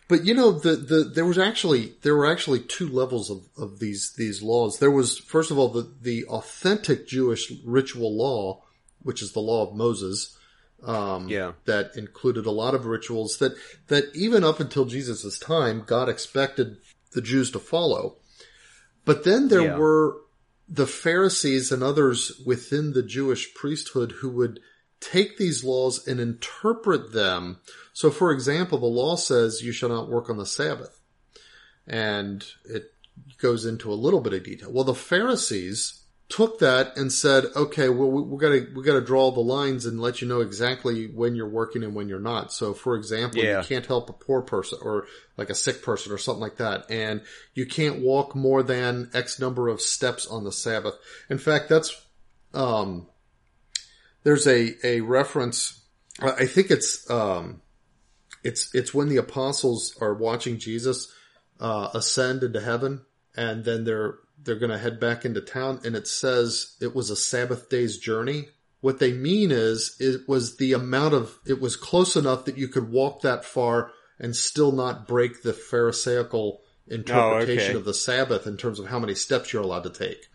but you know the the there was actually there were actually two levels of, of these these laws there was first of all the the authentic jewish ritual law which is the law of moses um, Yeah. that included a lot of rituals that that even up until Jesus' time, God expected the Jews to follow. But then there Yeah. were the Pharisees and others within the Jewish priesthood who would take these laws and interpret them. So, for example, the law says you shall not work on the Sabbath, and it goes into a little bit of detail. Well, the Pharisees took that and said, okay, well, we, we gotta, we gotta draw the lines and let you know exactly when you're working and when you're not. So, for example, Yeah. you can't help a poor person or like a sick person or something like that. And you can't walk more than X number of steps on the Sabbath. In fact, that's, um, there's a, a reference, I I think it's, um, it's, it's when the apostles are watching Jesus, uh, ascend into heaven and then they're, they're going to head back into town and it says it was a Sabbath day's journey. What they mean is it was the amount of, it was close enough that you could walk that far and still not break the Pharisaical interpretation okay. of the Sabbath in terms of how many steps you're allowed to take.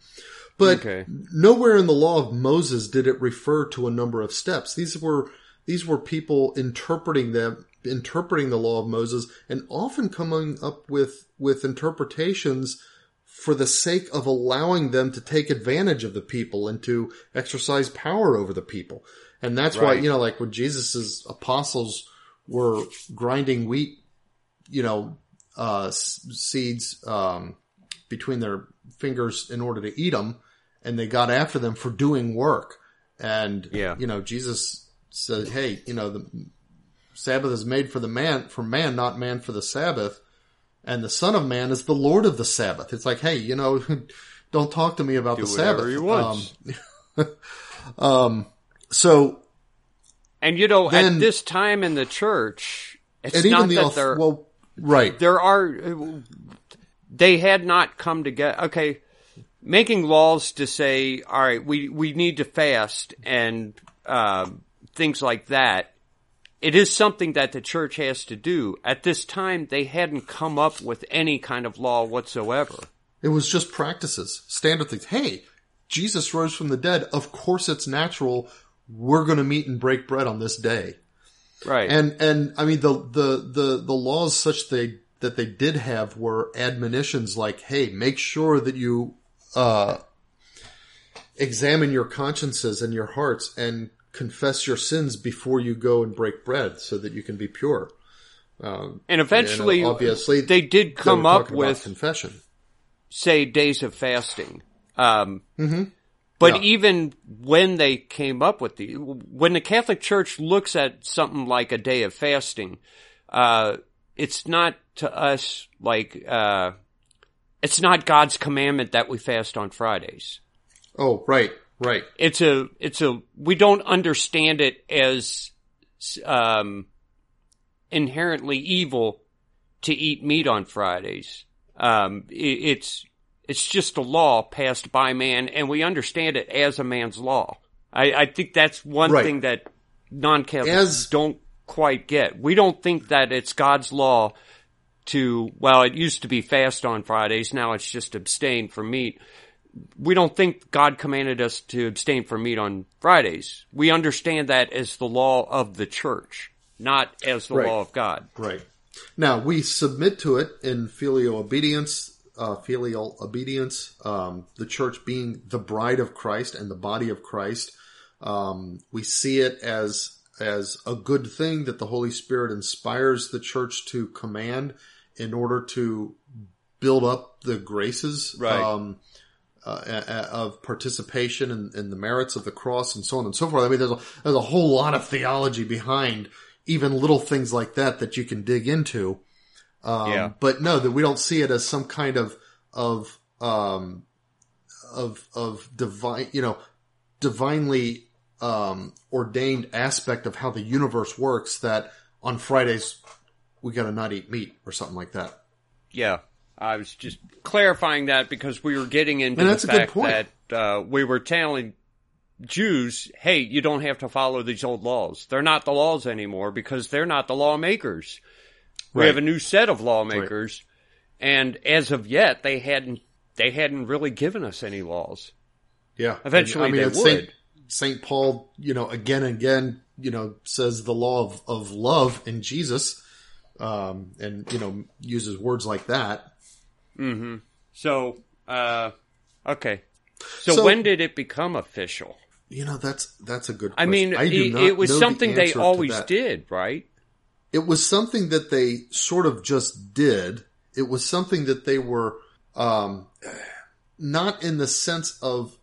But Okay. nowhere in the law of Moses did it refer to a number of steps. These were these were people interpreting them, interpreting the law of Moses, and often coming up with with interpretations for the sake of allowing them to take advantage of the people and to exercise power over the people. And that's why you know, like when Jesus's apostles were grinding wheat, you know, uh, seeds um, between their fingers in order to eat them, and they got after them for doing work. And Yeah. you know, Jesus said, "Hey, you know, the Sabbath is made for the man, for man, not man for the Sabbath." And the Son of Man is the Lord of the Sabbath. It's like, hey, you know, don't talk to me about Do the Sabbath. he wants. Um, um, so And you know, Then- at this time in the church, it's and even not the that there well, right, there are they had not come together. Okay, making laws to say, all right, we we need to fast and um, things like that. It is something that the church has to do. At this time, they hadn't come up with any kind of law whatsoever. It was just practices, standard things. Hey, Jesus rose from the dead. Of course, it's natural. We're going to meet and break bread on this day. Right. And and I mean the the the the laws such they that they did have were admonitions like, hey, make sure that you uh, examine your consciences and your hearts and confess your sins before you go and break bread so that you can be pure. Um, And eventually, and obviously, they did come were up with confession. say days of fasting. Um, But Yeah. even when they came up with the, when the Catholic Church looks at something like a day of fasting, uh, it's not to us like, uh, it's not God's commandment that we fast on Fridays. Oh, right, right. It's a, it's a, we don't understand it as, um, inherently evil to eat meat on Fridays. Um, i it's, it's just a law passed by man and we understand it as a man's law. I, I think that's one Right. thing that non-Catholics don't quite get. We don't think that it's God's law to, well, it used to be fast on Fridays. Now it's just abstain from meat. We don't think God commanded us to abstain from meat on Fridays. We understand that as the law of the church, not as the Right. law of God. Right. Now we submit to it in filial obedience, uh, filial obedience. Um, the church being the bride of Christ and the body of Christ. Um, we see it as as a good thing that the Holy Spirit inspires the church to command in order to build up the graces Right. um, uh, of participation in, in the merits of the cross and so on and so forth. I mean, there's a, there's a whole lot of theology behind even little things like that that you can dig into. Um, Yeah. but no, that we don't see it as some kind of, of, um, of, of divine, you know, divinely, um, ordained aspect of how the universe works that on Fridays we gotta not eat meat or something like that. Yeah, I was just clarifying that because we were getting into the that's a good fact that uh, we were telling Jews, "Hey, you don't have to follow these old laws. They're not the laws anymore because they're not the lawmakers. We have a new set of lawmakers, and as of yet, they hadn't they hadn't really given us any laws. Yeah. Eventually they it's would. Saint, Saint Paul, you know, again and again, you know, says the law of, of love in Jesus, um, and, you know, uses words like that. So, uh, okay. So, So- when did it become official? You know, that's, that's a good I question. mean, do it, it was know the something they always did, right? It was something that they sort of just did. It was something that they were, um, not in the sense of,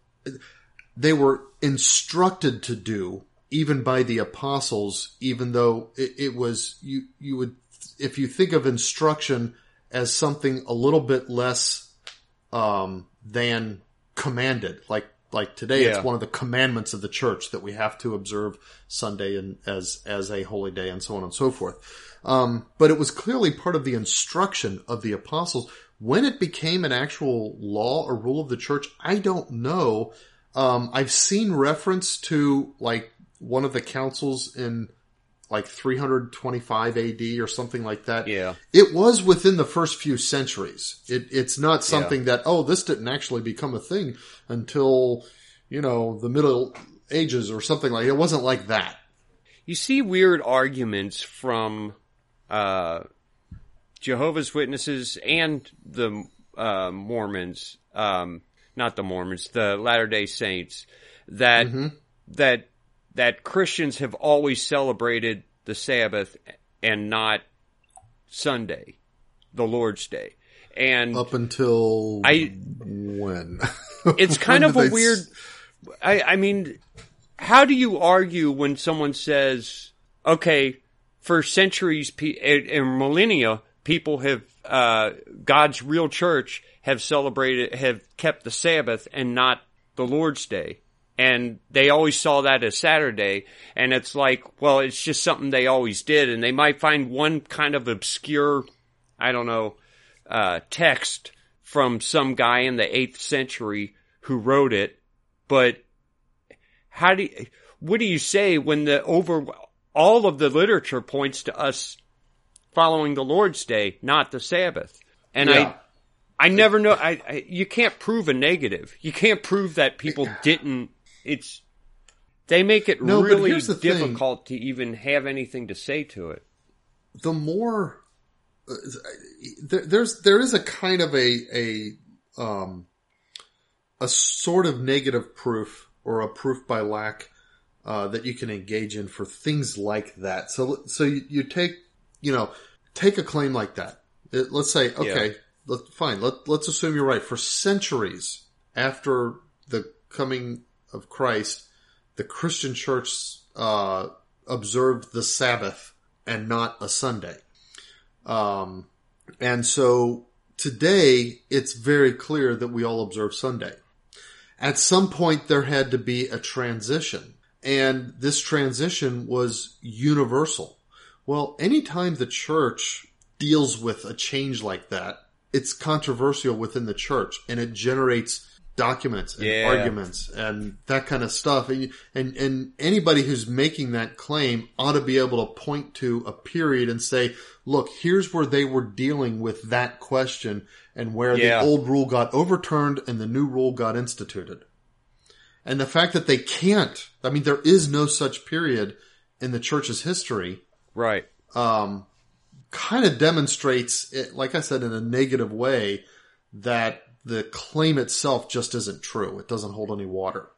they were instructed to do even by the apostles, even though it, it was, you, you would, if you think of instruction as something a little bit less, um, than commanded, like, like today Yeah. it's one of the commandments of the church that we have to observe Sunday and as, as a holy day and so on and so forth. Um, but it was clearly part of the instruction of the apostles. When it became an actual law or rule of the church, I don't know. Um, I've seen reference to like one of the councils in like 325 AD or something like that. Yeah. It was within the first few centuries. It, it's not something that, oh, this didn't actually become a thing until, you know, the Middle Ages or something like it. wasn't like that. You see weird arguments from uh, Jehovah's Witnesses and the uh, Mormons, um, not the Mormons, the Latter Day Saints, that that that Christians have always celebrated the Sabbath and not Sunday, the Lord's Day, and Up until I when? it's kind When of a weird. I, I mean, how do you argue when someone says, "Okay, for centuries and and millennia, people have uh, God's real church have celebrated, have kept the Sabbath and not the Lord's Day." And they always saw that as Saturday, and it's like, well, it's just something they always did, and they might find one kind of obscure, I don't know, uh, text from some guy in the eighth century who wrote it, but how do you, what do you say when the over all of the literature points to us following the Lord's Day, not the Sabbath? And Yeah. I, I never know. I, I you can't prove a negative. You can't prove that people didn't. It's they make it No, really the thing. difficult to even have anything to say to it. the more uh, there, there's there is a kind of a a um a sort of negative proof or a proof by lack uh, that you can engage in for things like that. So, so you, you take, you know, take a claim like that. It- let's say, okay, let, fine. Let, let's assume you're right. For centuries after the coming of Christ, the Christian church uh, observed the Sabbath and not a Sunday. Um, and so today it's very clear that we all observe Sunday. At some point there had to be a transition and this transition was universal. Well, anytime the church deals with a change like that, it's controversial within the church and it generates documents and Yeah. arguments and that kind of stuff. And, and, and anybody who's making that claim ought to be able to point to a period and say, look, here's where they were dealing with that question and where Yeah. the old rule got overturned and the new rule got instituted. And the fact that they can't, I mean, there is no such period in the church's history, Right. um, kind of demonstrates it, like I said, in a negative way that the claim itself just isn't true. It doesn't hold any water.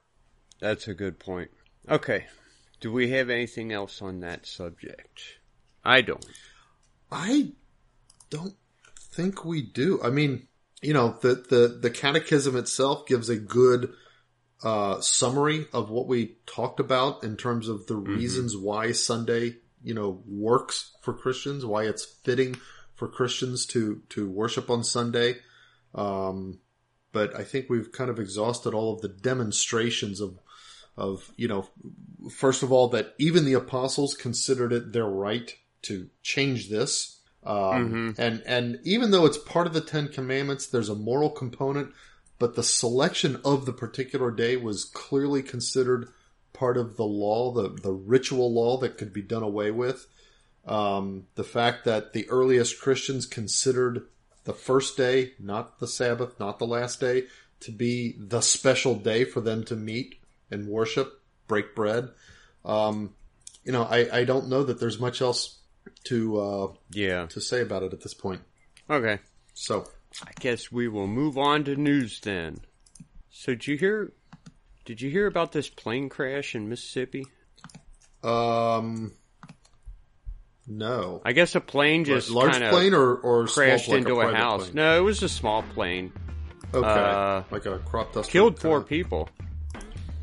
That's a good point. Okay. Do we have anything else on that subject? I don't. I don't think we do. I mean, you know, the, the, the catechism itself gives a good, uh, summary of what we talked about in terms of the reasons why Sunday, you know, works for Christians, why it's fitting for Christians to, to worship on Sunday. Um, but I think we've kind of exhausted all of the demonstrations of, of, you know, first of all, that even the apostles considered it their right to change this. Um, and, and even though it's part of the Ten Commandments, there's a moral component, but the selection of the particular day was clearly considered part of the law, the, the ritual law that could be done away with. Um, the fact that the earliest Christians considered the first day, not the Sabbath, not the last day, to be the special day for them to meet and worship, break bread. Um, you know, I, I don't know that there's much else to uh, Yeah. to say about it at this point. Okay. So, I guess we will move on to news then. So did you hear did you hear about this plane crash in Mississippi? um, no, I guess a plane just large kind plane of or or small, crashed like into a, private house. plane? No, it was a small plane. okay, uh, like a crop duster. Killed four kinda- people.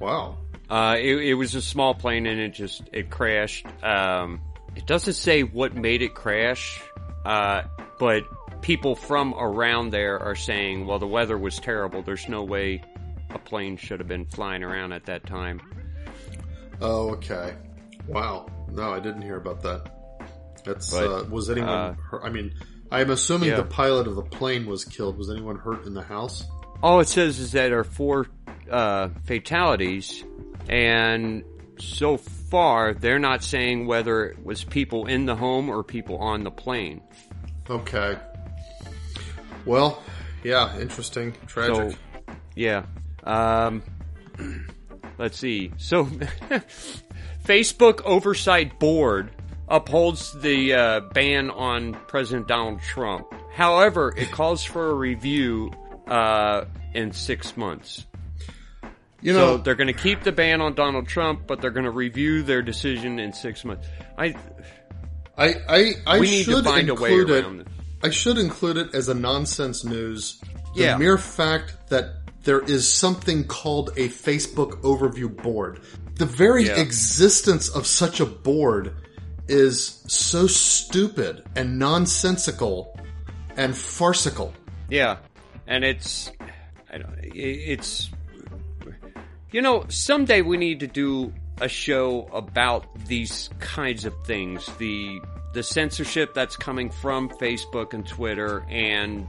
Wow. Uh, it, it was a small plane and it just it crashed. Um, it doesn't say what made it crash, uh, but people from around there are saying, "Well, the weather was terrible. There's no way a plane should have been flying around at that time." Oh, okay. Wow. No, I didn't hear about that. That's But, uh, was anyone? uh, hurt? I mean, I'm assuming yeah. the pilot of the plane was killed. Was anyone hurt in the house? All it says is that there are four uh, fatalities, and so far they're not saying whether it was people in the home or people on the plane. Okay. Well, yeah, interesting, tragic. So, yeah. Um, let's see. So, Facebook Oversight Board upholds the uh, ban on President Donald Trump. However, it calls for a review uh, in six months. you So know, they're going to keep the ban on Donald Trump, but they're going to review their decision in six months. I I I, I we need should to find a way include it. this. I should include it as a nonsense news. The Yeah. mere fact that there is something called a Facebook overview board. The very Yeah. existence of such a board is so stupid and nonsensical and farcical. Yeah, and it's I don't it's you know someday we need to do a show about these kinds of things the the censorship that's coming from Facebook and Twitter and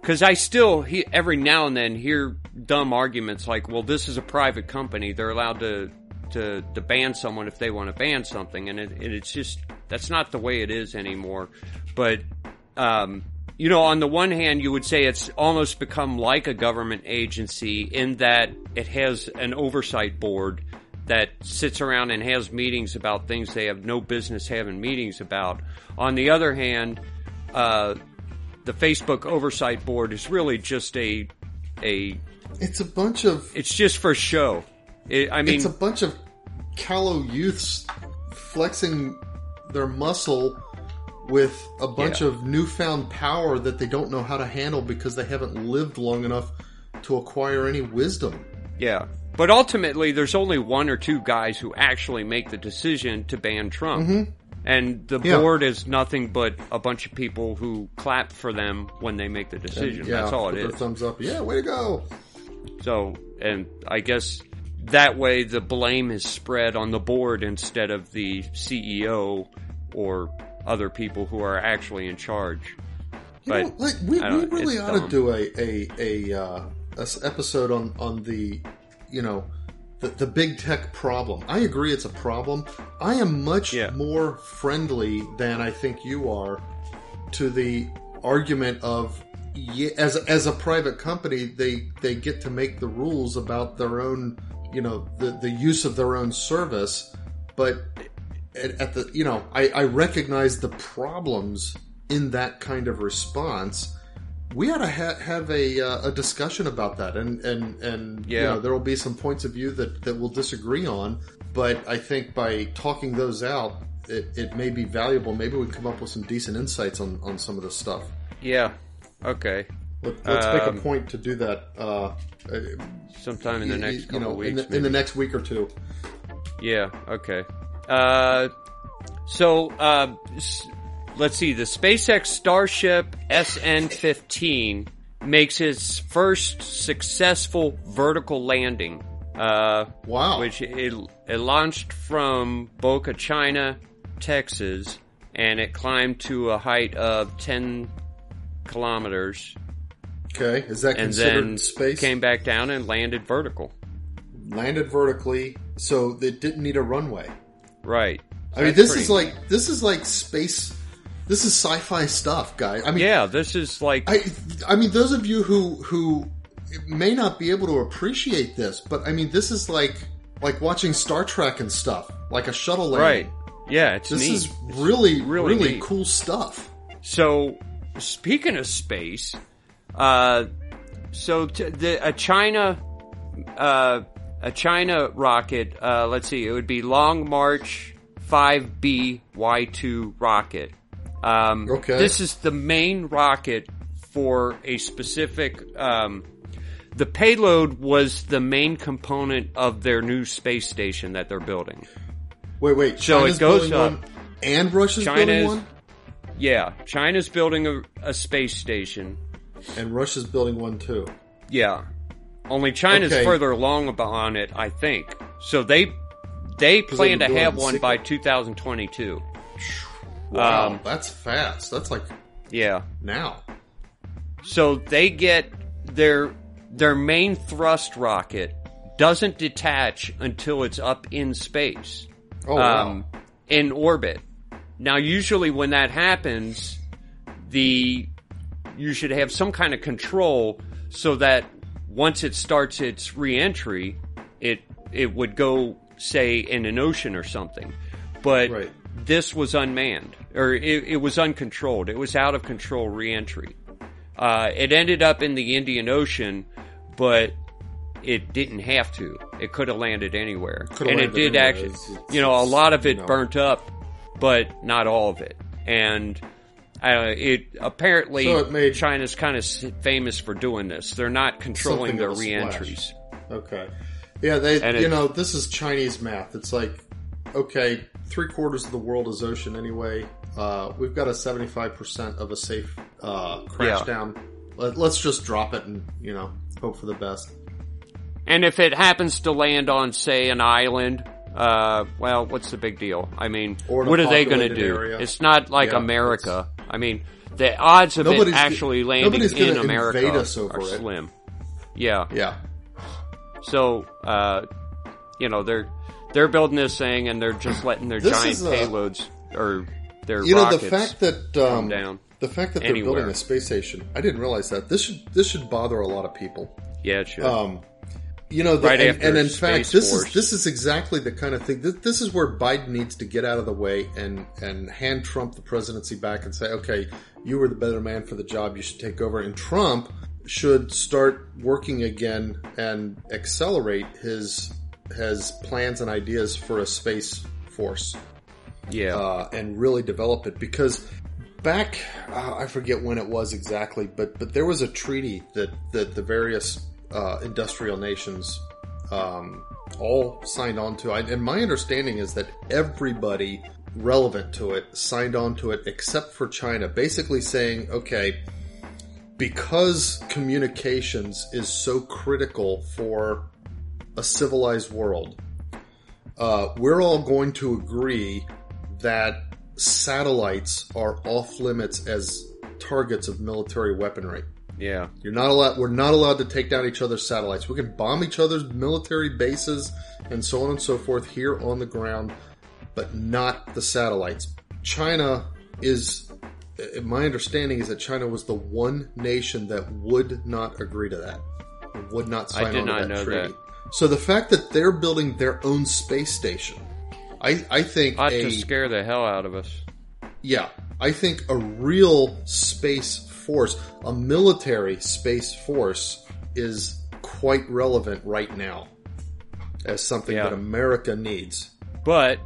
because I still every now and then hear dumb arguments like well this is a private company they're allowed to to, to ban someone if they want to ban something and it, it, it's just that's not the way it is anymore but um, you know, on the one hand, you would say it's almost become like a government agency in that it has an oversight board that sits around and has meetings about things they have no business having meetings about. On the other hand, uh, the Facebook oversight board is really just a a It's a bunch of it's just for show. It, I mean, it's a bunch of callow youths flexing their muscle with a bunch Yeah. of newfound power that they don't know how to handle because they haven't lived long enough to acquire any wisdom. Yeah. But ultimately, there's only one or two guys who actually make the decision to ban Trump. Mm-hmm. And the Yeah. board is nothing but a bunch of people who clap for them when they make the decision. Yeah, That's all it is. Thumbs up. Yeah, way to go. So, and I guess that way the blame is spread on the board instead of the CEO or other people who are actually in charge. You But know, like, we, we really ought to do a a a, uh, a episode on on the you know the the big tech problem. I agree, it's a problem. I am much Yeah. more friendly than I think you are to the argument of yeah, as as a private company, they they get to make the rules about their own you know the the use of their own service, but at, at the you know I, I recognize the problems in that kind of response we ought to ha- have a, uh, a discussion about that and and and you Yeah. know there will be some points of view that that we'll disagree on but i think by talking those out it, it may be valuable maybe we can come up with some decent insights on on some of this stuff Yeah. Okay. Let, let's make Um, a point to do that uh, Sometime in the you- next you couple know weeks. in the, in the next week or two Yeah, okay. Uh, so, uh, let's see. The SpaceX Starship SN-15 makes its first successful vertical landing. Uh, wow which it, it launched from Boca Chica, Texas, and it climbed to a height of 10 kilometers, okay is that and considered then space came back down and landed vertical. landed vertically so they didn't need a runway Right. I mean, this is pretty like this is like space. This is sci-fi stuff, guys. I mean, Yeah, this is like I, I mean, those of you who who may not be able to appreciate this, but I mean, this is like like watching Star Trek and stuff, like a shuttle right. Yeah, it's This neat. is really really really, neat. cool stuff. So, speaking of space, uh, so t- the a China, uh, a China rocket. Uh, let's see, it would be Long March 5B Y2 rocket. Um, Okay. This is the main rocket for a specific. Um, the payload was the main component of their new space station that they're building. Wait, wait. So China's it goes up. one, and Russia's China's- building one, Yeah, China's building a, a space station. And Russia's building one too. Yeah. Only China's Okay. further along on it, I think. So they they plan to have one secret- by 2022. Wow, Um, that's fast. That's like Yeah. now. So they get their their main thrust rocket doesn't detach until it's up in space. Oh wow. um, in orbit. Now, usually when that happens, the you should have some kind of control so that once it starts its reentry, it it would go say in an ocean or something. But Right. this was unmanned or it, it was uncontrolled. It was out of control reentry. Uh, it ended up in the Indian Ocean, but it didn't have to. It could have landed anywhere, Could have and it did anywhere. actually. It's- it's- you know, a lot of it burnt up, but not all of it. And uh, it apparently So it made- China's kind of famous for doing this. They're not controlling their reentries. Okay. Yeah, they And you it- know, this is Chinese math. It's like okay, three quarters of the world is ocean anyway. Uh, we've got a seventy five percent of a safe uh, crash Yeah. down. Let, let's just drop it and you know hope for the best. And if it happens to land on, say, an island, uh, well, what's the big deal? I mean, Or in a what are they going to do? area. It's not like Yeah, America. I mean, the odds of it Nobody's- actually landing nobody's in gonna America invade us over are it. slim. Yeah. Yeah, So, uh, you know, they're they're building this thing and they're just letting their giant is, uh, payloads or their you know the fact that um, down the fact that they're building a space station. I didn't realize that. This should this should bother a lot of people. yeah, it should. Um, you know, the, Right and, and in Space fact, this Force. is this is exactly the kind of thing. This, this is where Biden needs to get out of the way and and hand Trump the presidency back and say, okay, you were the better man for the job. You should take over. And Trump should start working again and accelerate his has plans and ideas for a space force Yeah. uh, and really develop it because back uh, I forget when it was exactly, but but there was a treaty that that the various uh, industrial nations um, all signed on to, I, and my understanding is that everybody relevant to it signed on to it except for China, basically saying, okay. Because communications is so critical for a civilized world, uh, we're all going to agree that satellites are off limits as targets of military weaponry. Yeah. You're not allowed. We're not allowed to take down each other's satellites. We can bomb each other's military bases and so on and so forth here on the ground, but not the satellites. China is. My understanding is that China was the one nation that would not agree to that. Would not sign on to not that know treaty. that. So the fact that they're building their own space station, I, I think Ought a, to scare the hell out of us. yeah, I think a real space force, a military space force, is quite relevant right now as something Yeah. that America needs. But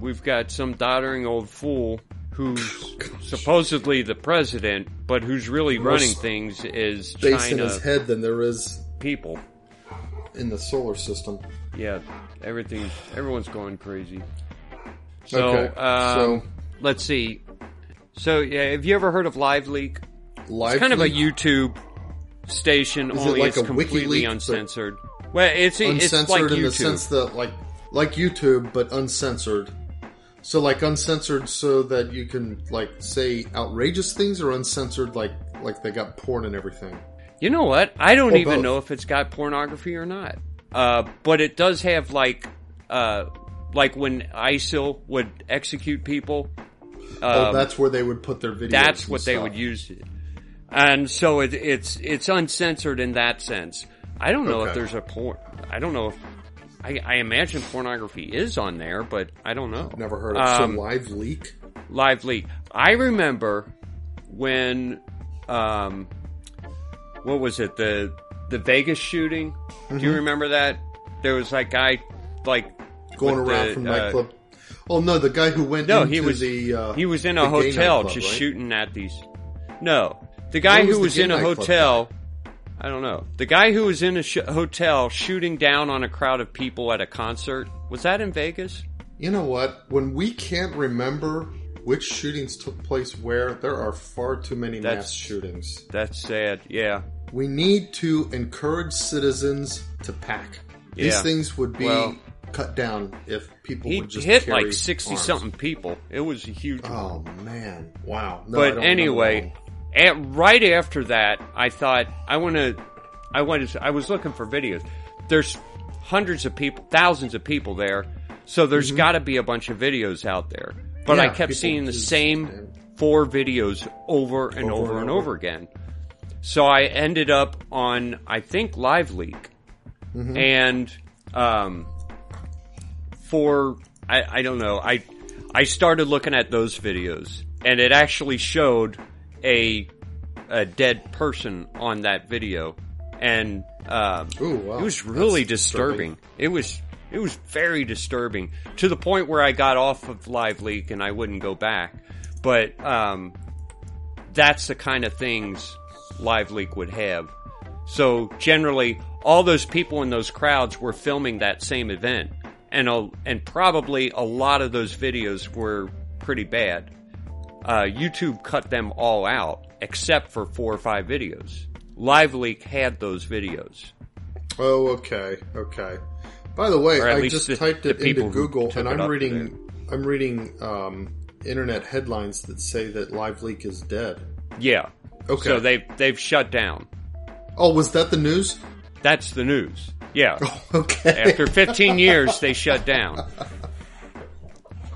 we've got some doddering old fool who's supposedly the president, but who's really running things is Space in his head than there is people. in the solar system. Yeah, everything. Everyone's going crazy. So, Okay, um, so- let's see. So, yeah, have you ever heard of Live Leak? Live It's kind of a? YouTube station, Is it only like it's a completely WikiLeaks, uncensored. Well, it's it's uncensored like in the sense that like like YouTube, but uncensored. So like uncensored, so that you can like say outrageous things, or uncensored, like like they got porn and everything. You know what? I don't Or even both. know if it's got pornography or not. Uh, but it does have like, uh, like when ISIL would execute people. oh, Um, that's where they would put their videos. that's what they stuff. would use it. And so it, it's it's uncensored in that sense. I don't know if there's a porn. I don't know if I, I imagine pornography is on there, but I don't know. Never heard of Um, so live leak. live leak. I remember when, um, what was it the the Vegas shooting? Do Mm-hmm. you remember that? There was that guy like Going around the, from uh, nightclub. Oh no, the guy who went No, he was the uh, he was in a hotel nightclub, just right? shooting at these. No, the guy What was who was in a hotel. I don't know. The guy who was in a sh- hotel shooting down on a crowd of people at a concert was that in Vegas? You know what? When we can't remember which shootings took place where, there are far too many mass shootings. That's sad. Yeah. We need to encourage citizens to pack. These Yeah. things would be Well- cut down if people He would just hit carry like sixty arms. something people. It was a huge. Oh man! Wow. No, but anyway, at, right after that, I thought I want to. I wanted. I was looking for videos. There's hundreds of people, thousands of people there, so there's got to be a bunch of videos out there. But I Mm-hmm. Kept seeing the same four videos over and over, and and over. over again. So I ended up on I think Live Leak, Mm-hmm. and um, for I, I don't know I I started looking at those videos and it actually showed a a dead person on that video and um, Ooh, wow. it was really That's disturbing. It was it was very disturbing to the point where I got off of Live Leak and I wouldn't go back. But um, that's the kind of things Live Leak would have. So generally, all those people in those crowds were filming that same event, and a, and probably a lot of those videos were pretty bad. Uh, YouTube cut them all out except for four or five videos. LiveLeak had those videos. Oh, okay, okay. By the way, I just the- typed it into Google, and I'm reading. I'm reading um, internet headlines that say that LiveLeak is dead. Yeah. Okay. So they they've shut down. Oh, was that the news? That's the news. Yeah. Okay. After 15 years, they shut down.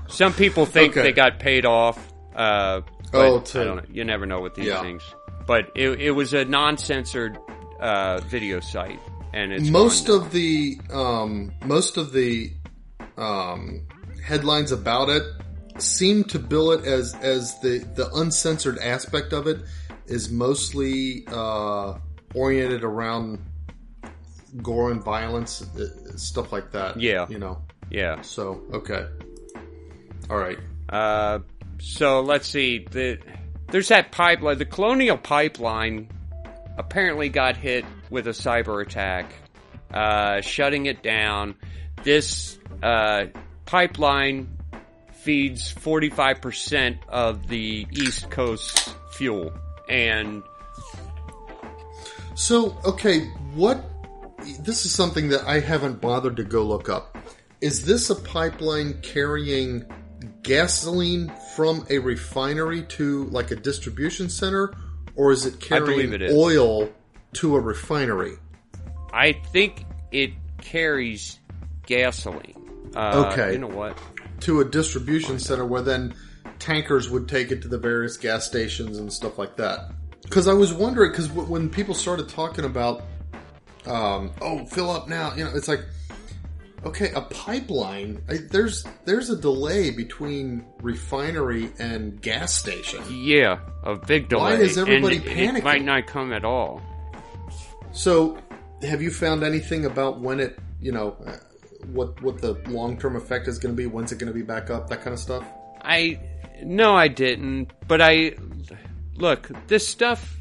Some people think Okay. they got paid off. Uh, Oh, to- I don't know. You never know with these Yeah. things. But it, it was a non-censored uh, video site, and it's most of the um, most of the um, headlines about it seem to bill it as as the the uncensored aspect of it is mostly uh, oriented around gore and violence, uh, stuff like that. Yeah. you know. Yeah. So okay, all right. Uh, so let's see. The, there's that pipeline. The Colonial Pipeline apparently got hit with a cyber attack, uh, shutting it down. This uh, pipeline feeds 45% of the East Coast fuel. And So okay, what? This is something that I haven't bothered to go look up. Is this a pipeline carrying gasoline from a refinery to like a distribution center, or is it carrying it oil to a refinery? I think it carries gasoline. Uh, Okay. You know what? To a distribution center where then tankers would take it to the various gas stations and stuff like that. Because I was wondering, because w- when people started talking about, um, oh, fill up now, you know, it's like, okay, a pipeline. I, there's there's a delay between refinery and gas station. Yeah, a big delay. Why is everybody and panicking? It might not come at all. So, have you found anything about when it, you know, uh, what what the long term effect is going to be? When's it going to be back up? That kind of stuff. I no, I didn't. But I look this stuff.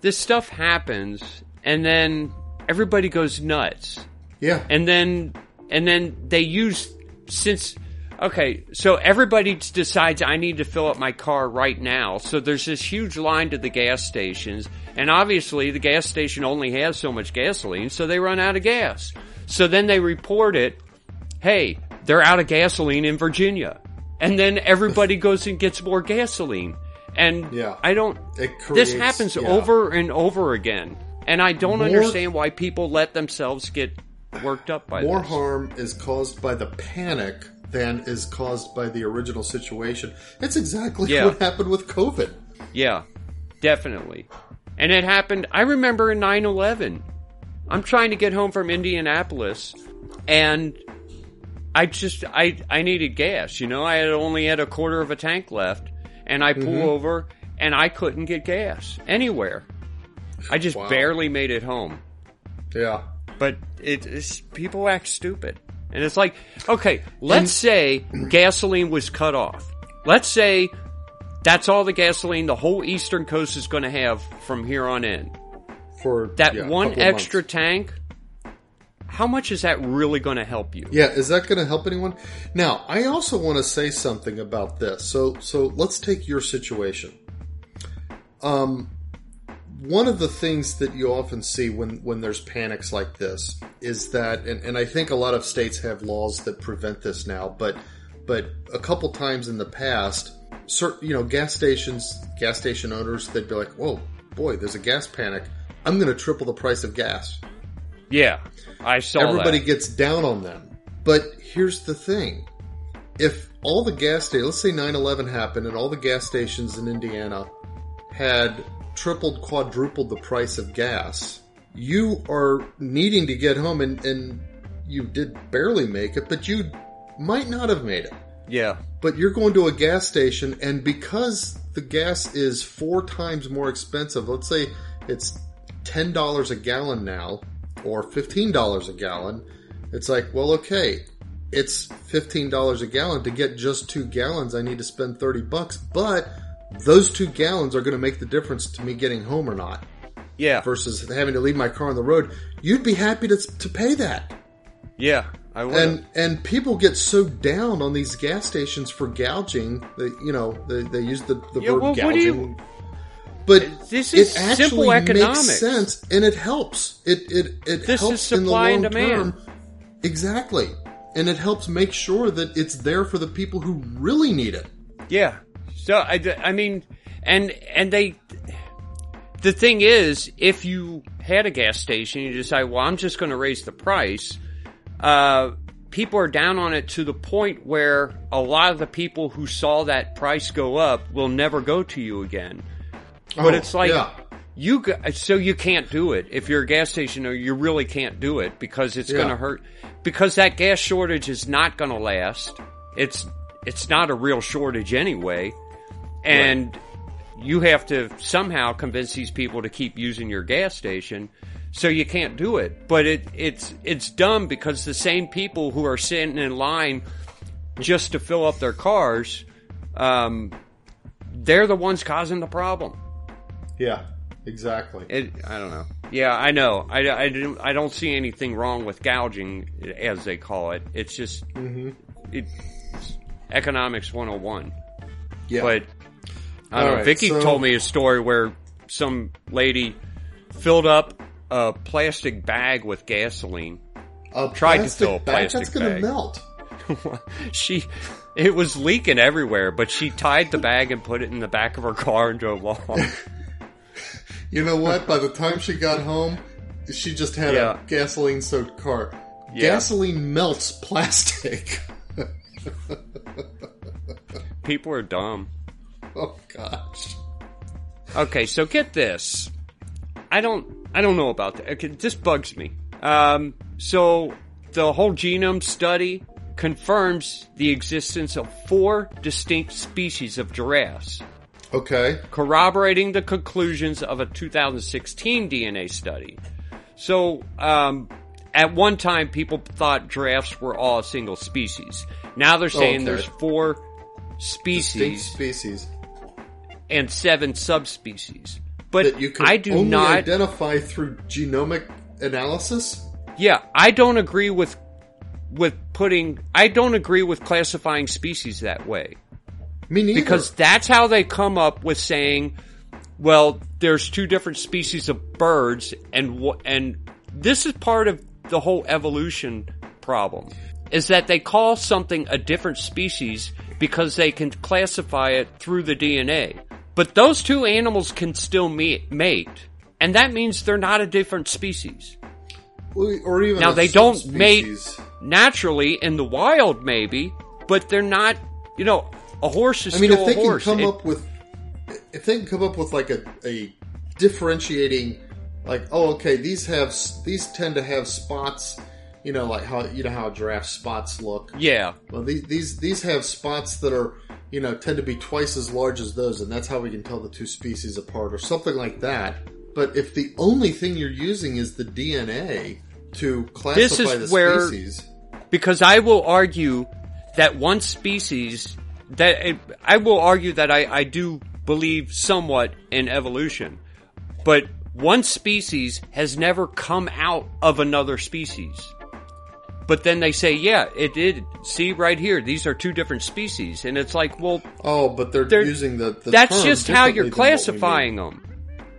This stuff happens, and then everybody goes nuts, Yeah. and then and then they use since. Okay, so everybody decides I need to fill up my car right now. So there's this huge line to the gas stations, and obviously the gas station only has so much gasoline, so they run out of gas. So then they report it hey, they're out of gasoline in Virginia. And then everybody goes and gets more gasoline. And Yeah. I don't, It this happens yeah. over and over again. And I don't More- understand why people let themselves get worked up by More this. harm is caused by the panic than is caused by the original situation. It's exactly Yeah. what happened with COVID. Yeah, definitely. And it happened, I remember in 9 11. I'm trying to get home from Indianapolis and I just, I, I needed gas, you know, I had only had a quarter of a tank left and I pull Mm-hmm. over and I couldn't get gas anywhere. I just Wow. barely made it home. Yeah. But it is, people act stupid. And it's like, okay, let's say gasoline was cut off. Let's say that's all the gasoline the whole eastern coast is going to have from here on in. For That yeah, one extra months. tank, how much is that really going to help you? Yeah, is that going to help anyone? Now, I also want to say something about this. So, so let's take your situation. Um, one of the things that you often see when when there's panics like this is that, and, and I think a lot of states have laws that prevent this now, but but a couple times in the past, certain you know gas stations, gas station owners, they'd be like, "Whoa, boy, there's a gas panic. I'm going to triple the price of gas." Yeah, I saw everybody that. gets down on them. But here's the thing. If all the gas stations, let's say 9-11 happened and all the gas stations in Indiana had tripled, quadrupled the price of gas, you are needing to get home and, and you did barely make it, but you might not have made it. Yeah, But you're going to a gas station and because the gas is four times more expensive, let's say it's $10 a gallon now or $15 a gallon, it's like, well, okay, it's $15 a gallon to get just two gallons. I need to spend 30 bucks, but those two gallons are going to make the difference to me getting home or not yeah, versus having to leave my car on the road. You'd be happy to, to pay that. yeah. I would. And and people get so down on these gas stations for gouging. They, you know, they, they use the, the Yeah, word well, what do gouging. you- but This is it actually simple economics. makes sense and it helps. It it it This is helps in the long and demand. term. Exactly, and it helps make sure that it's there for the people who really need it. Yeah. So I, I mean, and and they. The thing is, if you had a gas station, you decide, well, I'm just going to raise the price. Uh, people are down on it to the point where a lot of the people who saw that price go up will never go to you again. But Oh, it's like yeah. you so you can't do it if you're a gas station or you really can't do it because it's going to hurt because that gas shortage is not going to last. It's it's not a real shortage anyway, and you have to somehow convince these people to keep using your gas station. so you can't do it. But it it's it's dumb because the same people who are sitting in line just to fill up their cars, um, they're the ones causing the problem. Yeah, exactly. It, I don't know. Yeah, I know. I, I, don't, I don't see anything wrong with gouging, as they call it. It's just it's economics 101. Yeah. But I don't know. right, Vicky so- told me a story where some lady filled up a plastic bag with gasoline. a tried to plastic fill a bag, plastic that's going to melt. she, it was leaking everywhere, but she tied the bag and put it in the back of her car and drove off. You know what? By the time she got home, she just had Yeah. a gasoline soaked car. Yeah. Gasoline melts plastic. People are dumb. oh gosh. Okay, so get this. I don't I don't know about that. Okay, this bugs me. Um, so the whole genome study confirms the existence of four distinct species of giraffes, Okay. corroborating the conclusions of a 2016 DNA study. So, um, at one time, people thought giraffes were all a single species. Now they're saying Okay. there's four Distinct species species and seven subspecies. But that you can I do only not. identify through genomic analysis. yeah, I don't agree with with putting. I don't agree with classifying species that way Me neither. because that's how they come up with saying, well, there's two different species of birds, and and this is part of the whole evolution problem. Is that they call something a different species because they can classify it through the DNA. But those two animals can still meet, mate, and that means they're not a different species. or even Now they don't mate naturally in the wild, maybe, but they're not. You know, a horse is I mean, if they horse. can come It- up with, if they can come up with like a, a differentiating, like, oh, okay, these have these tend to have spots, you know, like how you know how giraffe spots look. yeah, Well, these these these have spots that are, you know, tend to be twice as large as those, and that's how we can tell the two species apart, or something like that. But if the only thing you're using is the DNA to classify this is the where- species, because I will argue that one species that I will argue that I, I do believe somewhat in evolution, but one species has never come out of another species. But then they say, yeah, it did. See right here, these are two different species, and it's like, well, oh, but they're, They're- using the, the that's just how you're than what we mean. classifying them.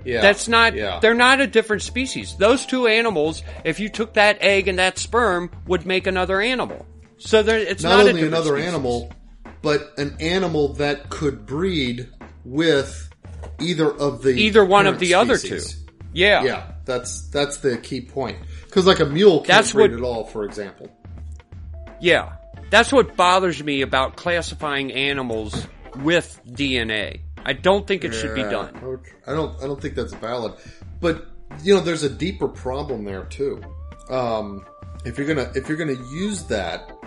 Yeah, That's not. Yeah. They're not a different species. Those two animals, if you took that egg and that sperm, would make another animal. So there, it's not, not, only another species. animal, but an animal that could breed with either of the Either one of the other two. Yeah. Yeah, that's that's the key point. Because like a mule can't That's breed what- at all, for example. Yeah. That's what bothers me about classifying animals with DNA. I don't think it should be done. I don't. I don't think that's valid. But you know, there's a deeper problem there too. Um, if you're gonna if you're gonna use that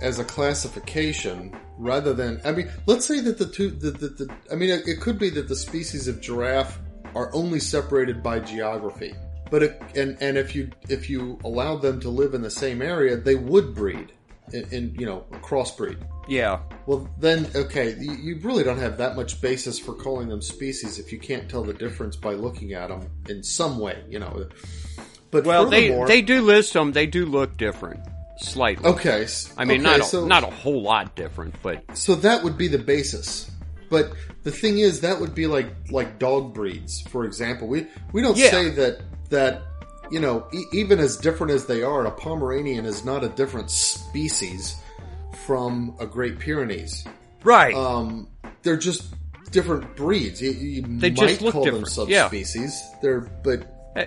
as a classification rather than I mean, let's say that the two the, the, the I mean, it, it could be that the species of giraffe are only separated by geography. But it, and and if you if you allowed them to live in the same area, they would breed in, in you know crossbreed. Yeah. Well, then, okay, you, you really don't have that much basis for calling them species if you can't tell the difference by looking at them in some way, you know. But Well, they they do list them. They do look different, slightly. okay. I mean, okay, not a, so, not a whole lot different, but so that would be the basis. But the thing is, that would be like like dog breeds, for example. We we don't Yeah. say that that you know e- even as different as they are, a Pomeranian is not a different species from a Great Pyrenees. right. um, they're just different breeds. You, you They might just look call different, them yeah. subspecies. They're, but Eh,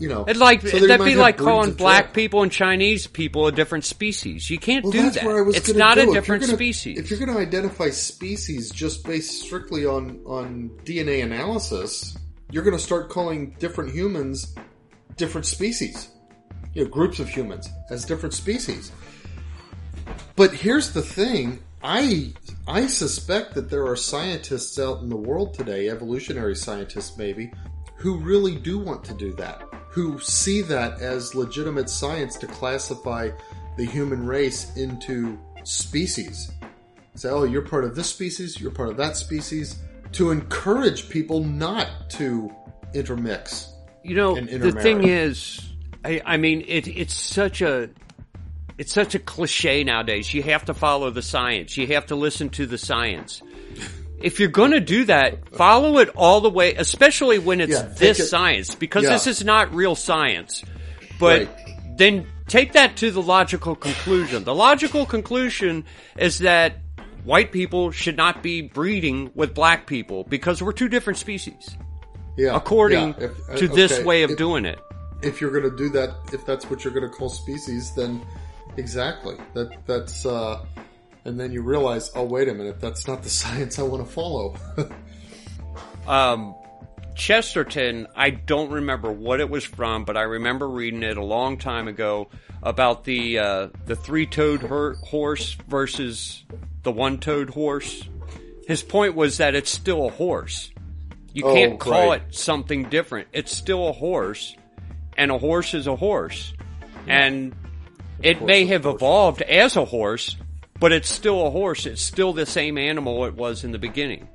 you know, It'd like so that'd be like calling black giraffe. people and Chinese people a different species. You can't Well, do that's that. where I was it's not go. a If different gonna- species. If you're going to identify species just based strictly on on DNA analysis, you're going to start calling different humans different species. You know, groups of humans as different species. But here's the thing: I I suspect that there are scientists out in the world today, evolutionary scientists maybe, who really do want to do that. who see that as legitimate science to classify the human race into species. Say, oh, you're part of this species, you're part of that species, to encourage people not to intermix. You know, the thing is, I, I mean, it, it's such a it's such a cliche nowadays. You have to follow the science. You have to listen to the science. If you're going to do that, follow it all the way, especially when it's Yeah, this it- science, because Yeah. this is not real science. But Right. then take that to the logical conclusion. The logical conclusion is that white people should not be breeding with black people because we're two different species, Yeah, according yeah, if- uh, to this way of if- doing it. if you're going to do that, if that's what you're going to call species, then exactly that that's. uh and then you realize, oh wait a minute, that's not the science I want to follow. um, Chesterton, I don't remember what it was from, but I remember reading it a long time ago about the uh, the three toed her- horse versus the one toed horse. His point was that it's still a horse. You Oh, can't call right. it something different. It's still a horse, and a horse is a horse, and it may have evolved as a horse, but it's still a horse. It's still the same animal it was in the beginning.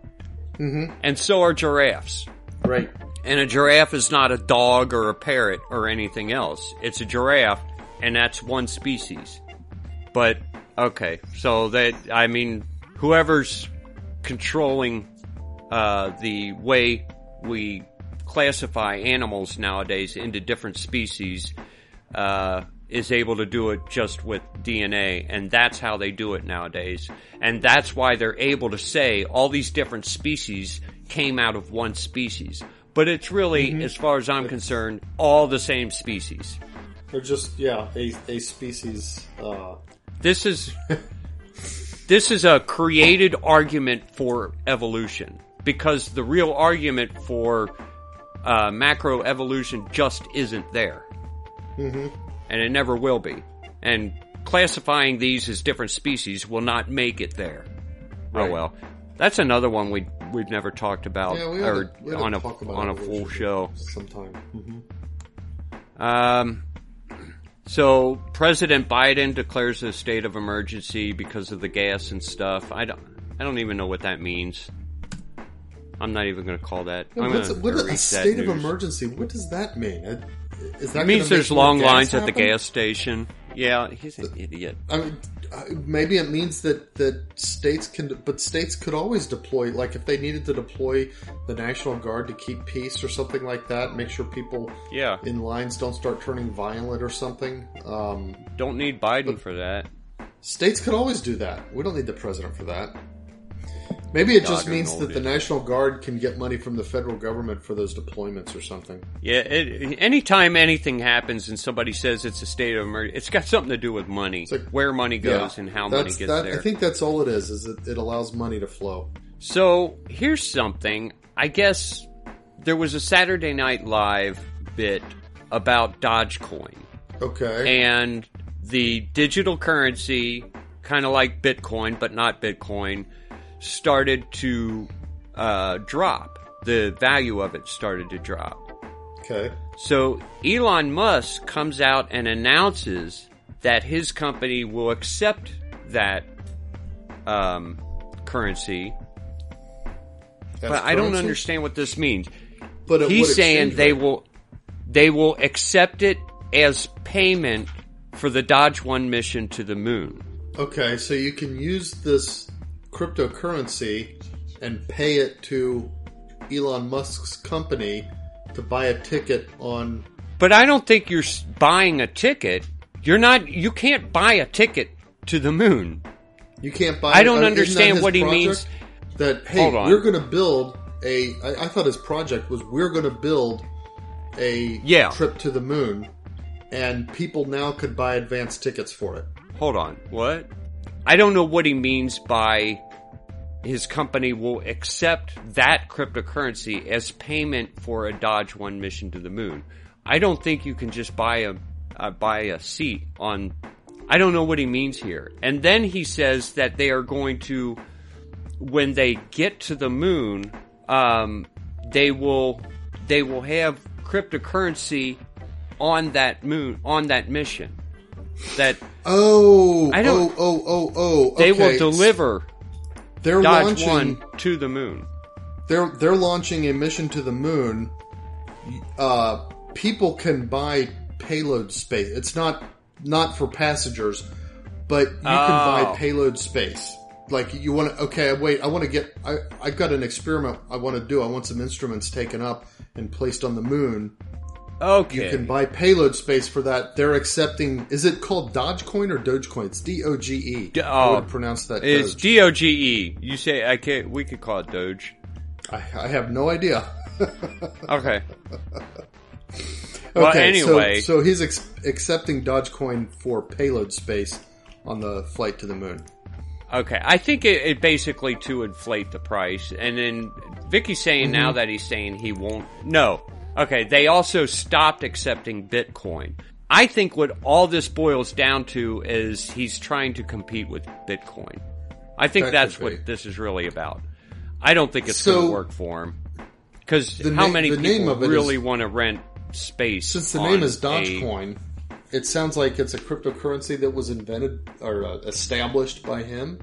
Mm-hmm. And so are giraffes. Right. And a giraffe is not a dog or a parrot or anything else. It's a giraffe, and that's one species. But, okay, so that, I mean, whoever's controlling uh, the way we classify animals nowadays into different species uh, is able to do it just with DNA, and that's how they do it nowadays. And that's why they're able to say all these different species came out of one species. But it's really, as far as I'm concerned, all the same species. They're just yeah, a a species. Uh, This is this is a created argument for evolution because the real argument for uh, macroevolution just isn't there, mm-hmm. and it never will be. And classifying these as different species will not make it there. Oh well, that's another one we we've never talked about yeah, or to, we ought to on a on a full show. sometime. hmm Um, so President Biden declares a state of emergency because of the gas and stuff. I don't, I don't even know what that means. I'm not even going to call that. I'm What's, what a erase that state of emergency? What does that mean? It, is that It means there's long lines at the gas station. Yeah, he's an idiot. I mean, maybe it means that that states can, but states could always deploy. Like if they needed to deploy the National Guard to keep peace or something like that, make sure people Yeah, in lines don't start turning violent or something. Um, don't need Biden for that. states could always do that. We don't need the president for that. Maybe it just means that the National Guard can get money from the federal government for those deployments or something. Yeah, it, anytime anything happens and somebody says it's a state of emergency, it's got something to do with money, It's like- where money goes Yeah, and how money gets that, there. I think that's all it is. Is it, it allows money to flow. So here's something. I guess there was a Saturday Night Live bit about Dogecoin Okay. and the digital currency, kind of like Bitcoin, but not Bitcoin, started to uh, drop. The value of it started to drop. okay. So Elon Musk comes out and announces that his company will accept that um, currency That's but I don't understand what this means. But He's saying they rate? will they will accept it as payment for the Dodge One mission to the moon. Okay, so you can use this cryptocurrency and pay it to Elon Musk's company to buy a ticket on. But I don't think you're buying a ticket. You're not. You can't buy a ticket to the moon. You can't buy. I don't uh, understand what he means. That hey, we're going to build a. I, I thought his project was we're going to build a Yeah. trip to the moon, and people now could buy advance tickets for it. Hold on. What? I don't know what he means by his company will accept that cryptocurrency as payment for a Dodge One mission to the moon. I don't think you can just buy a uh, buy a seat on. I don't know what he means here. And then he says that they are going to, when they get to the moon, um, they will they will have cryptocurrency on that moon on that mission. That Oh, I don't- oh, oh, oh, oh. they will deliver They're Dodge launching. One to the moon. They're they're launching a mission to the moon. Uh, people can buy payload space. It's not not for passengers, but you can Oh. buy payload space. Like you want to? Okay, wait. I want to get. I I've got an experiment I want to do. I want some instruments taken up and placed on the moon. Okay. You can buy payload space for that. They're accepting. Is it called Dogecoin or Dogecoin? It's D O G E. D- I oh, would pronounce that. It's. D O G E. You say I can't. We could call it Doge. I, I have no idea. Okay. Well, Okay, so- anyway. so, he's ex- accepting Dogecoin for payload space on the flight to the moon. Okay, I think it, it basically to inflate the price, and then Vicky's saying now Mm-hmm. that he's saying he won't. No, okay. They also stopped accepting Bitcoin. I think what all this boils down to is he's trying to compete with Bitcoin. I think That that's what this is really about. I don't think it's So- going to work for him because how na- many people really is- want to rent space? Since the name is a- Dogecoin, it sounds like it's a cryptocurrency that was invented or uh, established by him.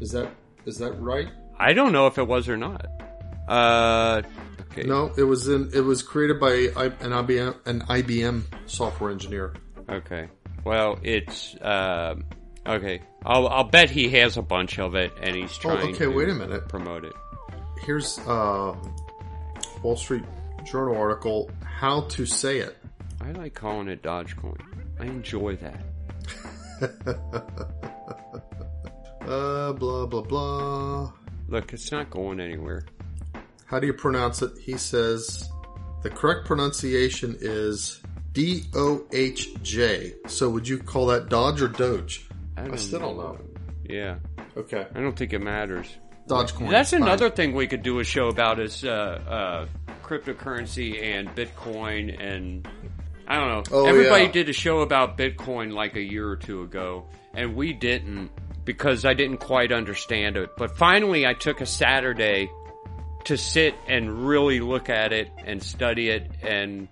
Is that is that right? I don't know if it was or not. Uh, okay. No, it was in. It was created by an IBM an IBM software engineer. Okay. Well, it's um okay. I'll I'll bet he has a bunch of it, and he's trying. Oh, trying. okay. to Wait a minute. Promote it. Here's uh, Wall Street Journal article: How to say it. I like calling it Dogecoin. I enjoy that. Uh, blah blah blah. Look, it's not going anywhere. How do you pronounce it? He says the correct pronunciation is D O H J. So would you call that Dodge or Doge? I, don't still don't know. Yeah, Okay. I don't think it matters. Dogecoin. That's Fine. another thing we could do a show about is uh, uh, cryptocurrency and Bitcoin and I don't know. Oh, Everybody yeah. did a show about Bitcoin like a year or two ago, and we didn't because I didn't quite understand it. But finally, I took a Saturday to sit and really look at it and study it, and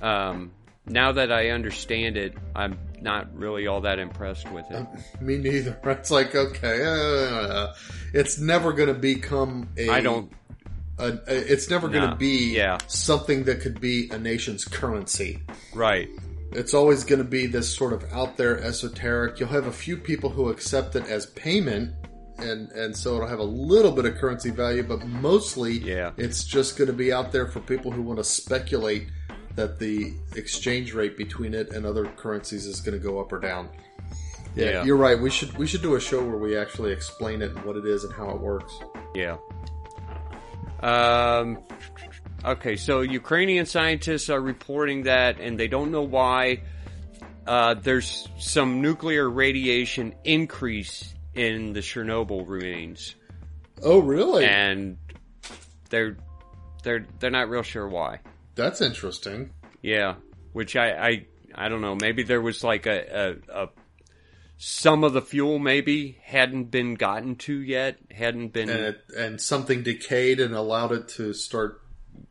um, now that I understand it, I'm not really all that impressed with it. Me neither. It's like okay, uh, it's never going to become a. I don't. A, a- it's never going to be yeah. something that could be a nation's currency. Right. It's always going to be this sort of out there esoteric. You'll have a few people who accept it as payment, and and so it'll have a little bit of currency value, but mostly, Yeah. it's just going to be out there for people who want to speculate that the exchange rate between it and other currencies is going to go up or down. Yeah, Yeah. you're right. We should we should do a show where we actually explain it and what it is and how it works. Yeah. Um. Okay, so Ukrainian scientists are reporting that, and they don't know why. Uh, there's some nuclear radiation increase in the Chernobyl remains, Oh, really? and they're they're they're not real sure why. That's interesting. Yeah, which I I, I don't know. Maybe there was like a, a, a some of the fuel maybe hadn't been gotten to yet, hadn't been. And it, and something decayed and allowed it to start.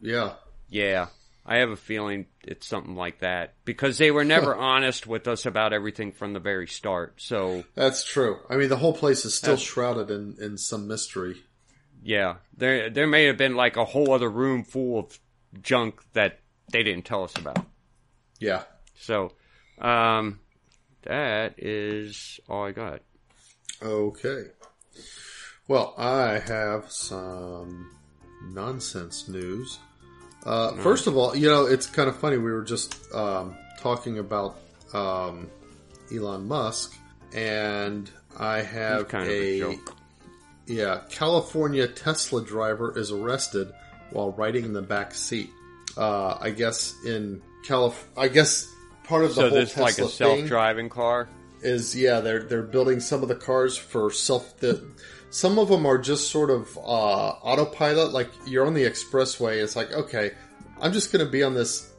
Yeah. Yeah, I have a feeling it's something like that because they were never honest with us about everything from the very start. So That's true. I mean, the whole place is still shrouded in, in some mystery. yeah, there there may have been like a whole other room full of junk that they didn't tell us about. Yeah. So, um, that is all I got. Okay. Well, I have some nonsense news. Uh, First of all, you know, it's kind of funny. We were just um, talking about um, Elon Musk, and I have kind of a joke. Yeah, California Tesla driver is arrested while riding in the back seat. Uh, I guess in Calif, I guess part of the So whole this Tesla like a thing self-driving car. is yeah they're they're building some of the cars for self the some of them are just sort of uh, autopilot like you're on the expressway it's like okay i'm just going to be on this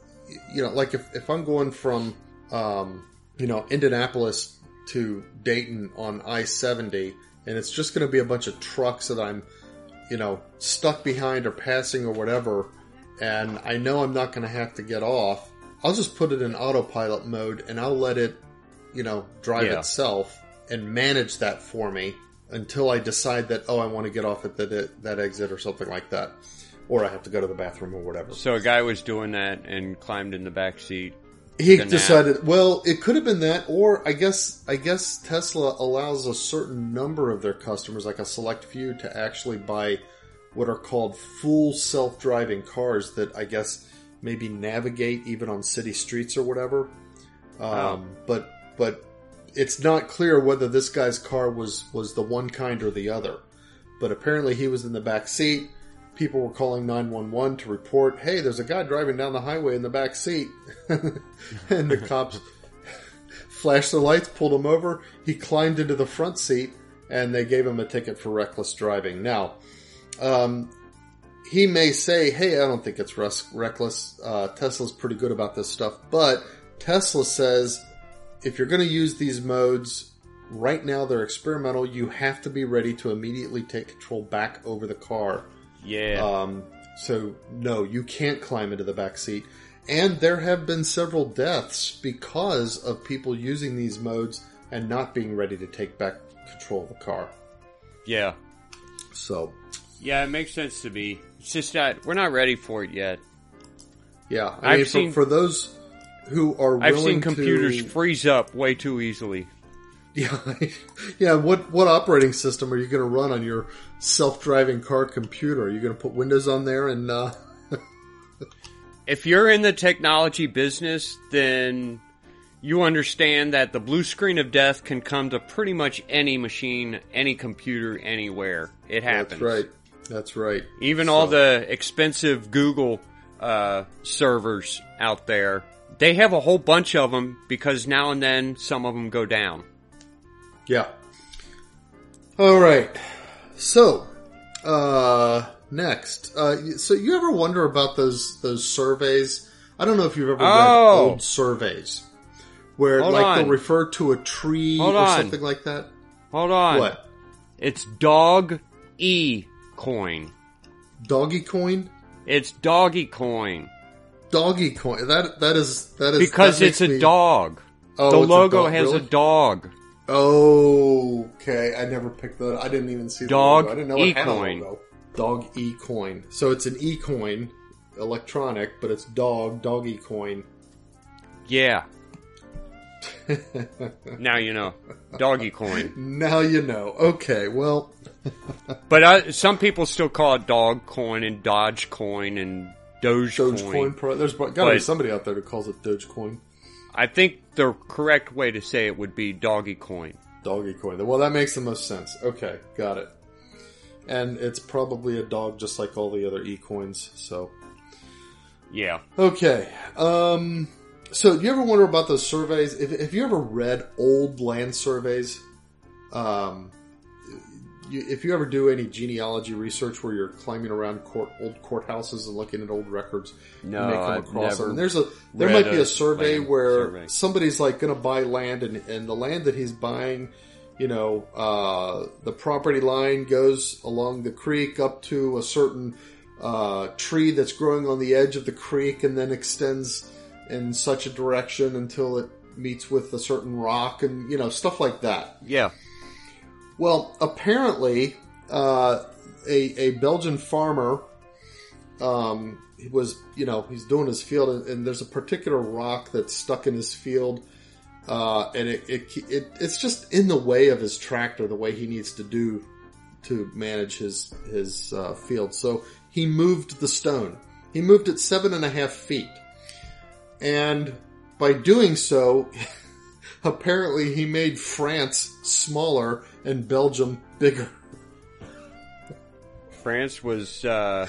you know like if, if i'm going from um, you know indianapolis to dayton on i-70 and it's just going to be a bunch of trucks that i'm you know stuck behind or passing or whatever and i know i'm not going to have to get off I'll just put it in autopilot mode and I'll let it, you know, drive Yeah. itself and manage that for me until I decide that oh I want to get off at that that exit or something like that, or I have to go to the bathroom or whatever. So a guy was doing that and climbed in the back seat. He the decided, well, it could have been that, or I guess, I guess Tesla allows a certain number of their customers, like a select few, to actually buy what are called full self-driving cars that I guess maybe navigate even on city streets or whatever. Um. But, but it's not clear whether this guy's car was was the one kind or the other. But apparently, he was in the back seat. People were calling 911 to report, hey, there's a guy driving down the highway in the back seat. and the cops flashed the lights, pulled him over. He climbed into the front seat, and they gave him a ticket for reckless driving. Now, um, he may say, hey, I don't think it's reckless. Uh, Tesla's pretty good about this stuff. But Tesla says, if you're going to use these modes, right now they're experimental. You have to be ready to immediately take control back over the car. Yeah. Um, so no, you can't climb into the back seat. And there have been several deaths because of people using these modes and not being ready to take back control of the car. yeah. So Yeah, it makes sense to me. It's just that we're not ready for it yet. yeah, I I've mean, for, seen- for those who are I've seen computers to, freeze up way too easily. yeah, yeah. What what operating system are you going to run on your self driving car computer? Are you going to put Windows on there and uh, If you're in the technology business, then you understand that the blue screen of death can come to pretty much any machine, any computer, anywhere. It happens. That's right. That's right. Even all the expensive Google uh, servers out there, they have a whole bunch of them because now and then some of them go down. Yeah. All right. So, uh, next, uh, so you ever wonder about those those surveys? I don't know if you've ever read Oh. old surveys where Hold like on. they'll refer to a tree Hold or on. something like that. Hold on. What? It's Dog E coin. Doggy coin? It's Doggy coin Doggy coin. That that is that is because that it's a me- dog. Oh, the logo dog, has really? a dog. Oh, okay. I never picked that. I didn't even see the Dog logo. I didn't know it had a logo. Dog e coin. So it's an e coin, electronic, but it's dog dog e coin. Yeah. now you know. Doggy coin. Now you know. Okay, well, But uh, some people still call it dog coin and dodge coin and doge, Dogecoin. coin. Pro- there's got to be somebody out there who calls it Dogecoin, I think the correct way to say it would be doggy coin. doggy coin. Well, that makes the most sense. Okay, got it. And it's probably a dog, just like all the other e coins. So Yeah. Okay. Um, so, do you ever wonder about those surveys? If, if you ever read old land surveys, um, you, if you ever do any genealogy research where you're climbing around court, old courthouses and looking at old records, No, you may come I've across never them. And there's a there might be a a survey where survey. somebody's like going to buy land, and, and the land that he's buying, you know, uh, the property line goes along the creek up to a certain uh, tree that's growing on the edge of the creek, and then extends in such a direction until it meets with a certain rock, and you know, stuff like that. Yeah. Well, apparently, uh, a a Belgian farmer, um, he was you know he's doing his field, and, and there's a particular rock that's stuck in his field, uh, and it, it it it's just in the way of his tractor, the way he needs to do to manage his his uh, field. So he moved the stone. He moved it seven and a half feet, and by doing so. Apparently, he made France smaller and Belgium bigger. France was uh,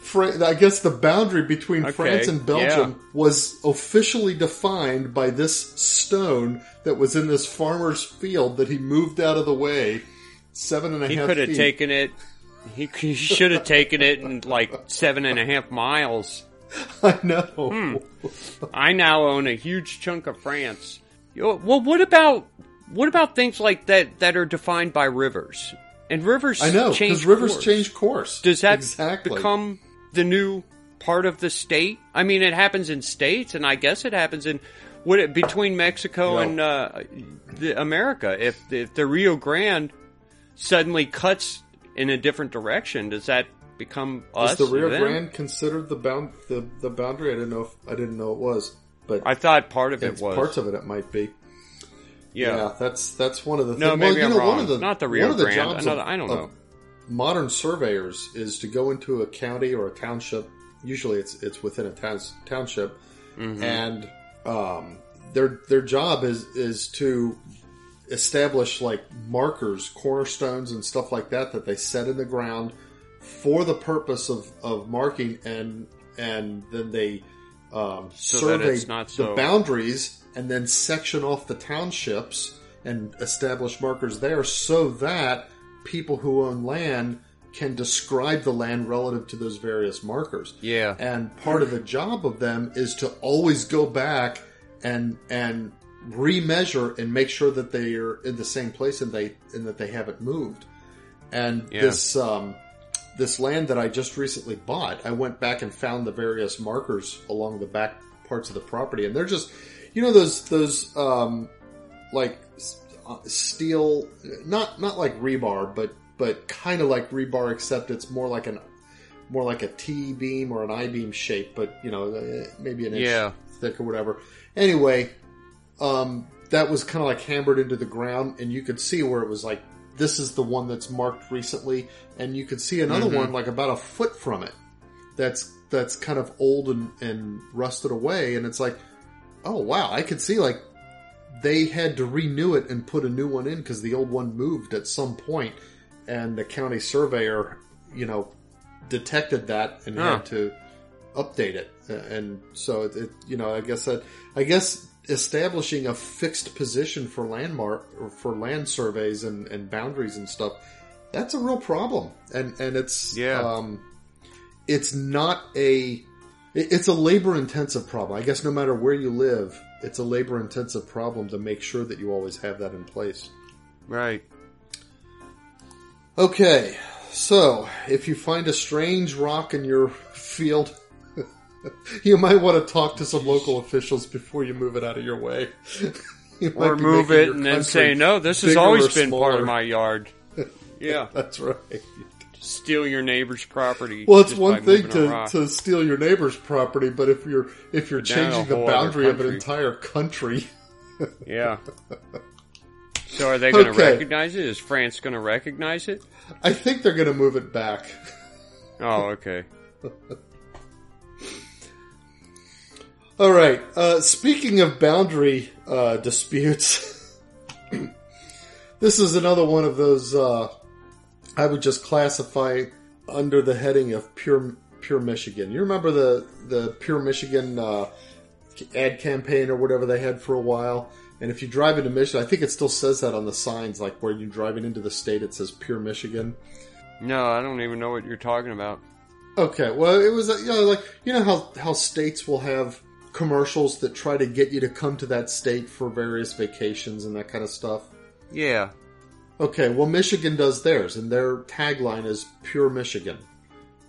Fra- I guess the boundary between Okay, France and Belgium yeah. was officially defined by this stone that was in this farmer's field that he moved out of the way seven and a half he could have taken it. He, he should have taken it in like seven and a half miles. I know. Hmm. I now own a huge chunk of France. Yo, Well, what about what about things like that that are defined by rivers? And rivers, I know because rivers course. change course. Does that exactly become the new part of the state? I mean, it happens in states, and I guess it happens in would it between Mexico Yeah. and uh, the America. If if the Rio Grande suddenly cuts in a different direction, does that become us? Is the Rio? Grande considered the bound the, the boundary? I didn't know. If, I didn't know it was, but I thought part of it was parts of it. It might be. yeah. Yeah, that's that's one of the No, things. maybe well, I'm know, wrong. one of the Not the Rio one of the jobs Another- of- I don't know. modern surveyors is to go into a county or a township. Usually, it's it's within a town, township, Mm-hmm. and um, their their job is is to establish like markers, cornerstones, and stuff like that that they set in the ground for the purpose of, of marking, and and then they um, So that survey it's not the boundaries and then section off the townships and establish markers there so that people who own land can describe the land relative to those various markers. Yeah. And part of the job of them is to always go back and and remeasure and make sure that they are in the same place and they and that they haven't moved. And Yeah. this um, this land that I just recently bought, I went back and found the various markers along the back parts of the property, and they're just, you know, those those um, like uh, steel, not not like rebar, but but kind of like rebar, except it's more like an more like a T beam or an I beam shape, but you know, uh, maybe an inch Yeah. thick or whatever. Anyway, um, that was kind of like hammered into the ground, and you could see where it was like this is the one that's marked recently, and you can see another mm-hmm. one like about a foot from it that's that's kind of old and, and rusted away, and it's like, oh wow, I could see like they had to renew it and put a new one in because the old one moved at some point, and the county surveyor, you know, detected that and Huh. had to update it, and so it, it you know, I guess that I guess establishing a fixed position for landmark or for land surveys and, and boundaries and stuff that's a real problem and and it's Yeah. um it's not a it's a labor intensive problem i guess no matter where you live it's a labor intensive problem to make sure that you always have that in place Right. okay so if you find a strange rock in your field you might want to talk to some local officials before you move it out of your way You Or move it and then say, no, this has always been part of my yard. Yeah. that's right Steal your neighbor's property. Well, it's one thing to, to steal your neighbor's property, but if you're if you're changing the boundary of an entire country, Yeah. So are they going to Okay. recognize it? Is France going to recognize it? I think they're going to move it back. Oh, okay. All right. Uh, speaking of boundary uh, disputes, this is another one of those uh, I would just classify under the heading of pure pure Michigan. You remember the the pure Michigan uh, ad campaign or whatever they had for a while. And if you drive into Michigan, I think it still says that on the signs, like where you're driving into the state, it says pure Michigan. No, I don't even know what you're talking about. Okay, well, it was you know like you know how how states will have commercials that try to get you to come to that state for various vacations and that kind of stuff. Yeah. Okay, well, Michigan does theirs, and their tagline is "Pure Michigan."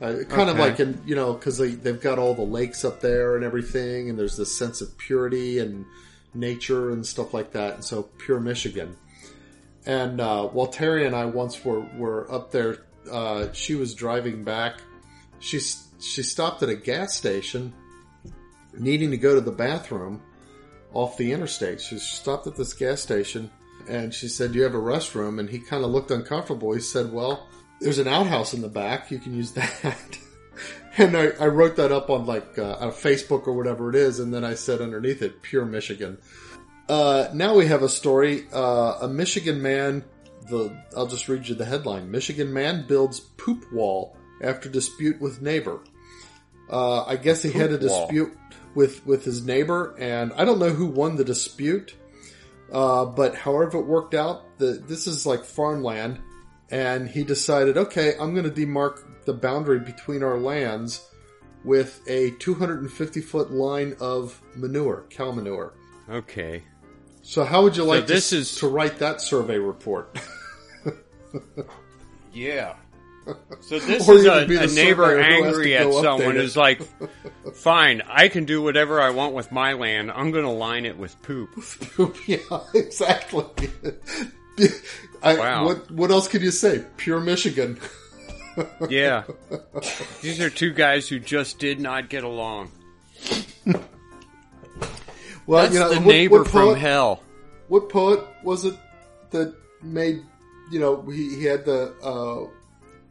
Uh, kind of like in you know because they they've got all the lakes up there and everything, and there's this sense of purity and nature and stuff like that, and so "Pure Michigan." And uh, while Terry and I once were were up there, uh, she was driving back. She she stopped at a gas station, needing to go to the bathroom off the interstate. She stopped at this gas station and she said, Do you have a restroom? And he kind of looked uncomfortable. He said, Well, there's an outhouse in the back. You can use that. and I, I wrote that up on like uh, on Facebook or whatever it is. And then I said underneath it, Pure Michigan. Uh, now we have a story. Uh, a Michigan man, the I'll just read you the headline Michigan man builds poop wall after dispute with neighbor. Uh, I guess he had a dispute. wall. Dispute with with his neighbor, and I don't know who won the dispute. Uh, but however it worked out, the, this is like farmland, and he decided, okay, I'm going to demark the boundary between our lands with a 250 foot line of manure, cow manure. Okay. So how would you like this to, is- to write that survey report? Yeah. So this Or is a, a neighbor surveyor who has to angry at someone who's like, "Fine, I can do whatever I want with my land. I'm going to line it with poop." Poop yeah, exactly. I, Wow. What what else could you say? Pure Michigan. Yeah, these are two guys who just did not get along. Well, That's you know, the what, neighbor what from hell. What poet was it that made? You know, he, he had the uh,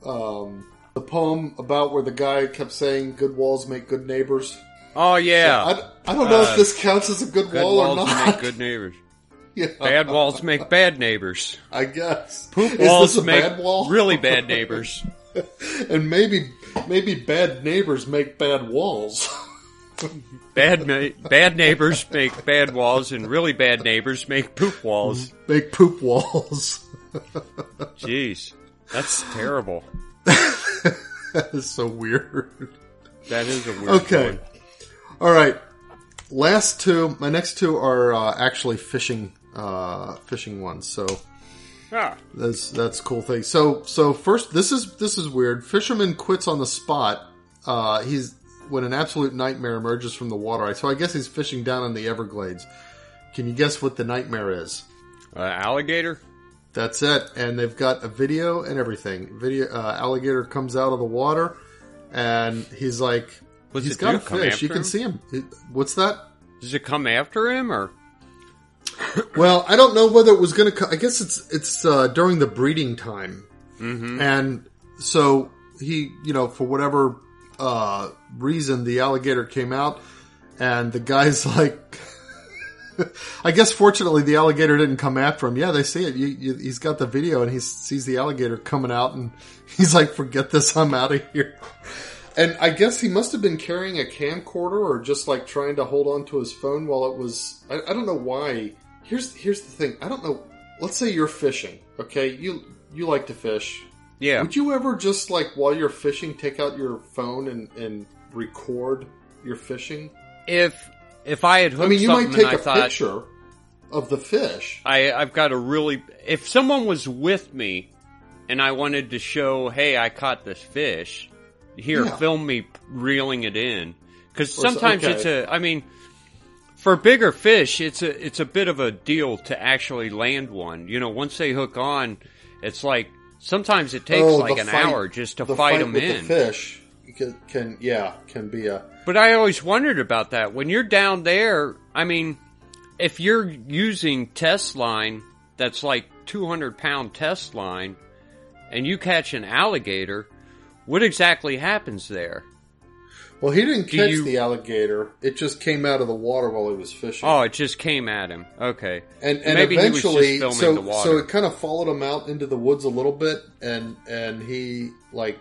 um, the poem about where the guy kept saying, "Good walls make good neighbors." Oh yeah, I, I don't know Uh, if this counts as a good, good wall or not. make good neighbors. yeah, Bad walls make bad neighbors. I guess. Poop Is walls this a make bad wall? really bad neighbors. and maybe maybe bad neighbors make bad walls. Bad ma- bad neighbors make bad walls, and really bad neighbors make poop walls. make poop walls. Jeez, that's terrible. that is so weird. That is a weird Okay. one. All right. Last two, my next two are uh, actually fishing, uh, fishing ones. So Ah, that's that's a cool thing. So so first, this is this is weird. Fisherman quits on the spot. Uh, he's when an absolute nightmare emerges from the water. So I guess he's fishing down in the Everglades. Can you guess what the nightmare is? uh, alligator. That's it. And they've got a video and everything. Video uh, alligator comes out of the water, and he's like, What's he's got a fish. You can him? see him. What's that? Does it come after him or? Well, I don't know whether it was going to. I guess it's it's uh, during the breeding time, mm-hmm. and so he, you know, for whatever uh, reason, the alligator came out, and the guy's like. I guess fortunately the alligator didn't come after him. Yeah, they see it. You, you, he's got the video and he sees the alligator coming out and he's like, forget this, I'm out of here. And I guess he must have been carrying a camcorder or just like trying to hold on to his phone while it was. I, I don't know why. Here's here's the thing. I don't know. Let's say you're fishing. Okay, you you like to fish. Yeah. Would you ever just like while you're fishing, take out your phone and and record your fishing? If if I had hooked I mean, you might take a thought picture of the fish. I I've got a really if someone was with me and I wanted to show, hey, I caught this fish. Here, Yeah. film me reeling it in. Because sometimes okay. it's a. I mean, for bigger fish, it's a it's a bit of a deal to actually land one. You know, once they hook on, it's like sometimes it takes Oh, like an fight- hour just to fight fight them with in. The fish can, can yeah can be a But I always wondered about that. When you're down there, I mean, if you're using test line that's like 200 pound test line and you catch an alligator, what exactly happens there? well. He didn't catch you- the alligator. It just came out of the water while he was fishing. Oh, it just came at him. Okay. and and Maybe he was just eventually, so the water. so it kind of followed him out into the woods a little bit, and and he like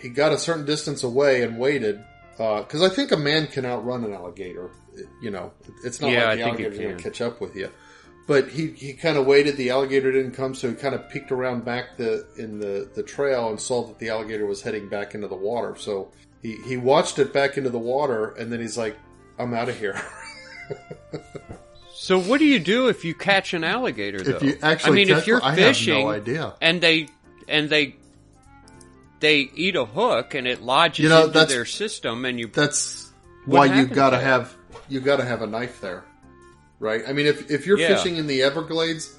he got a certain distance away and waited uh, because I think a man can outrun an alligator. It- you know, it's not Yeah, like I the think he alligator's going can. to catch up with you. But he, he kind of waited. The alligator didn't come, so he kind of peeked around back the in the, the trail and saw that the alligator was heading back into the water. So he, he watched it back into the water, and then he's like, "I'm out of here." So what do you do if you catch an alligator though? if you actually, I mean, catch if you're one, fishing I have no idea. and they and they they eat a hook and it lodges You know, into their system and you That's why you gotta have you gotta have a knife there, right? I mean, if if you're Yeah. fishing in the Everglades,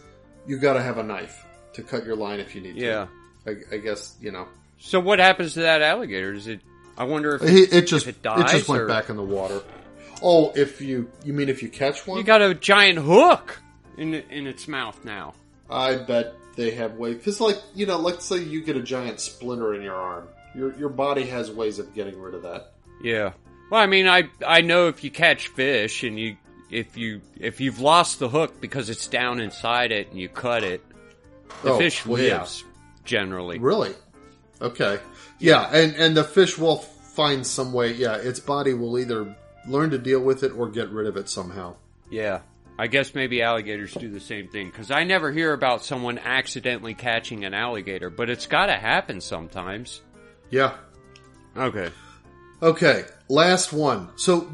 you gotta have a knife to cut your line if you need yeah. to. I, I guess you know. So what happens to that alligator? Does it? I wonder if It, it just it it, dies just went or- back in the water. Oh, if you you mean if you catch one? you got a giant hook in in its mouth now. I bet they have ways. Because like you know, let's say you get a giant splinter in your arm. Your your body has ways of getting rid of that. Yeah. Well, I mean, I I know if you catch fish and you if you if you've lost the hook because it's down inside it and you cut it, the Oh, fish well, yeah. lives generally. Really? Okay. Yeah, and and the fish will find some way. Yeah, its body will either learn to deal with it or get rid of it somehow. Yeah. I guess maybe alligators do the same thing because I never hear about someone accidentally catching an alligator, but it's got to happen sometimes. Yeah. Okay. Okay. Last one. So,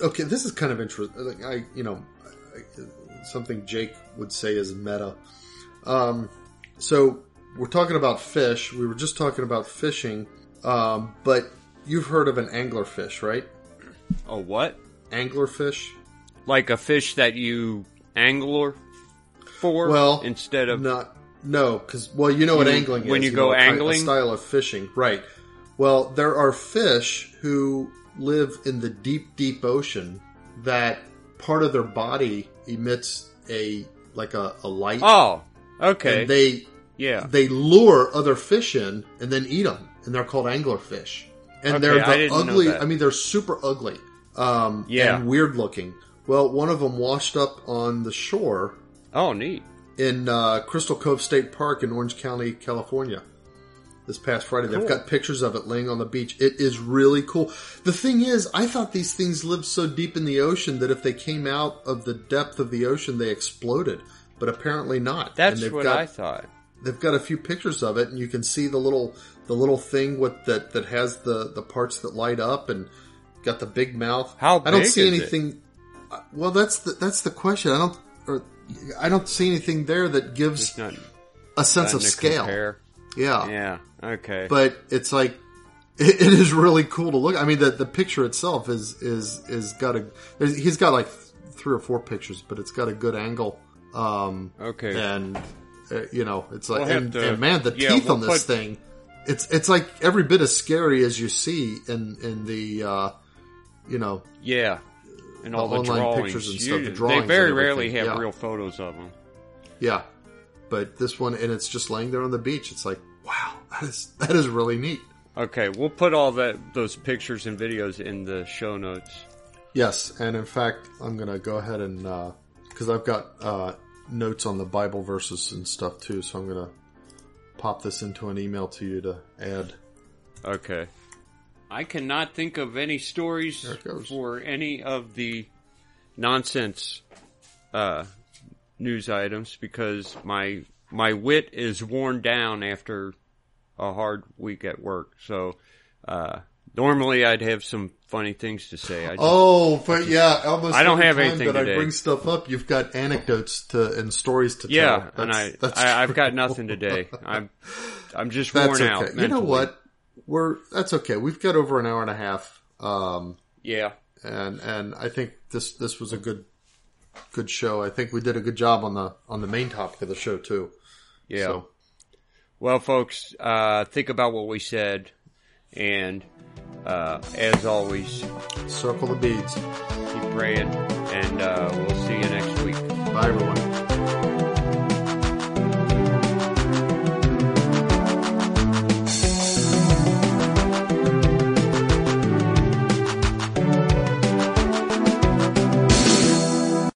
okay, this is kind of interesting. I, you know, I, something Jake would say is meta. Um, so we're talking about fish. We were just talking about fishing, um, but you've heard of an anglerfish, right? A what? Anglerfish. Like a fish that you angler for? Well, instead of Not no, because well, you know what You- angling is. when you go ki- angling? a style of fishing, right? Well, there are fish who live in the deep, deep ocean that part of their body emits a like a, a light, oh, okay, and they yeah. they lure other fish in and then eat them, and they're called anglerfish. And Okay, they're I the know ugly. I mean, they're super ugly, um, Yeah. and weird looking. Well, one of them washed up on the shore Oh, neat. in uh, Crystal Cove State Park in Orange County, California. This past Friday, they've got pictures of it laying on the beach. It is really cool. The thing is, I thought these things lived so deep in the ocean that if they came out of the depth of the ocean, they exploded. But apparently not. That's what got, I thought. They've got a few pictures of it, and you can see the little the little thing with that that has the the parts that light up and got the big mouth. How I don't see is it? Well, that's the that's the question. I don't or I don't see anything there that gives not a sense of scale. compare. Yeah. Yeah. Okay. but it's like it, it is really cool to look. I mean, the the picture itself is is is got a. He's got like three or four pictures, but it's got a good angle. Um, okay. and uh, you know, it's like We'll and, to- and man, the yeah, teeth we'll on this put- thing. It's it's like every bit as scary as you see in in the uh, you know yeah. And all the, online drawings. pictures and You- stuff, the they very rarely have yeah. real photos of them. yeah. But this one, and it's just laying there on the beach. It's like wow, that is that is really neat. Okay, we'll put all that those pictures and videos in the show notes. Yes, and in fact, I'm going to go ahead and because I've got uh, notes on the Bible verses and stuff too, so I'm going to pop this into an email to you to add. Okay. I cannot think of any stories for any of the nonsense uh, news items because my my wit is worn down after a hard week at work. So uh, normally I'd have some funny things to say. I just, Oh, but yeah, almost. I don't have anything that I today. bring stuff up. You've got anecdotes to and stories to yeah, tell. and I, I I've got nothing today. I'm I'm just That's worn okay. out. You know what? We're that's okay. We've got over an hour and a half, um, Yeah. and and I think this this was a good good show. I think we did a good job on the on the main topic of the show too. Yeah. So, Well, folks, uh, think about what we said, and uh, as always, circle the beads. keep praying, and uh, we'll see you next week. Bye, everyone.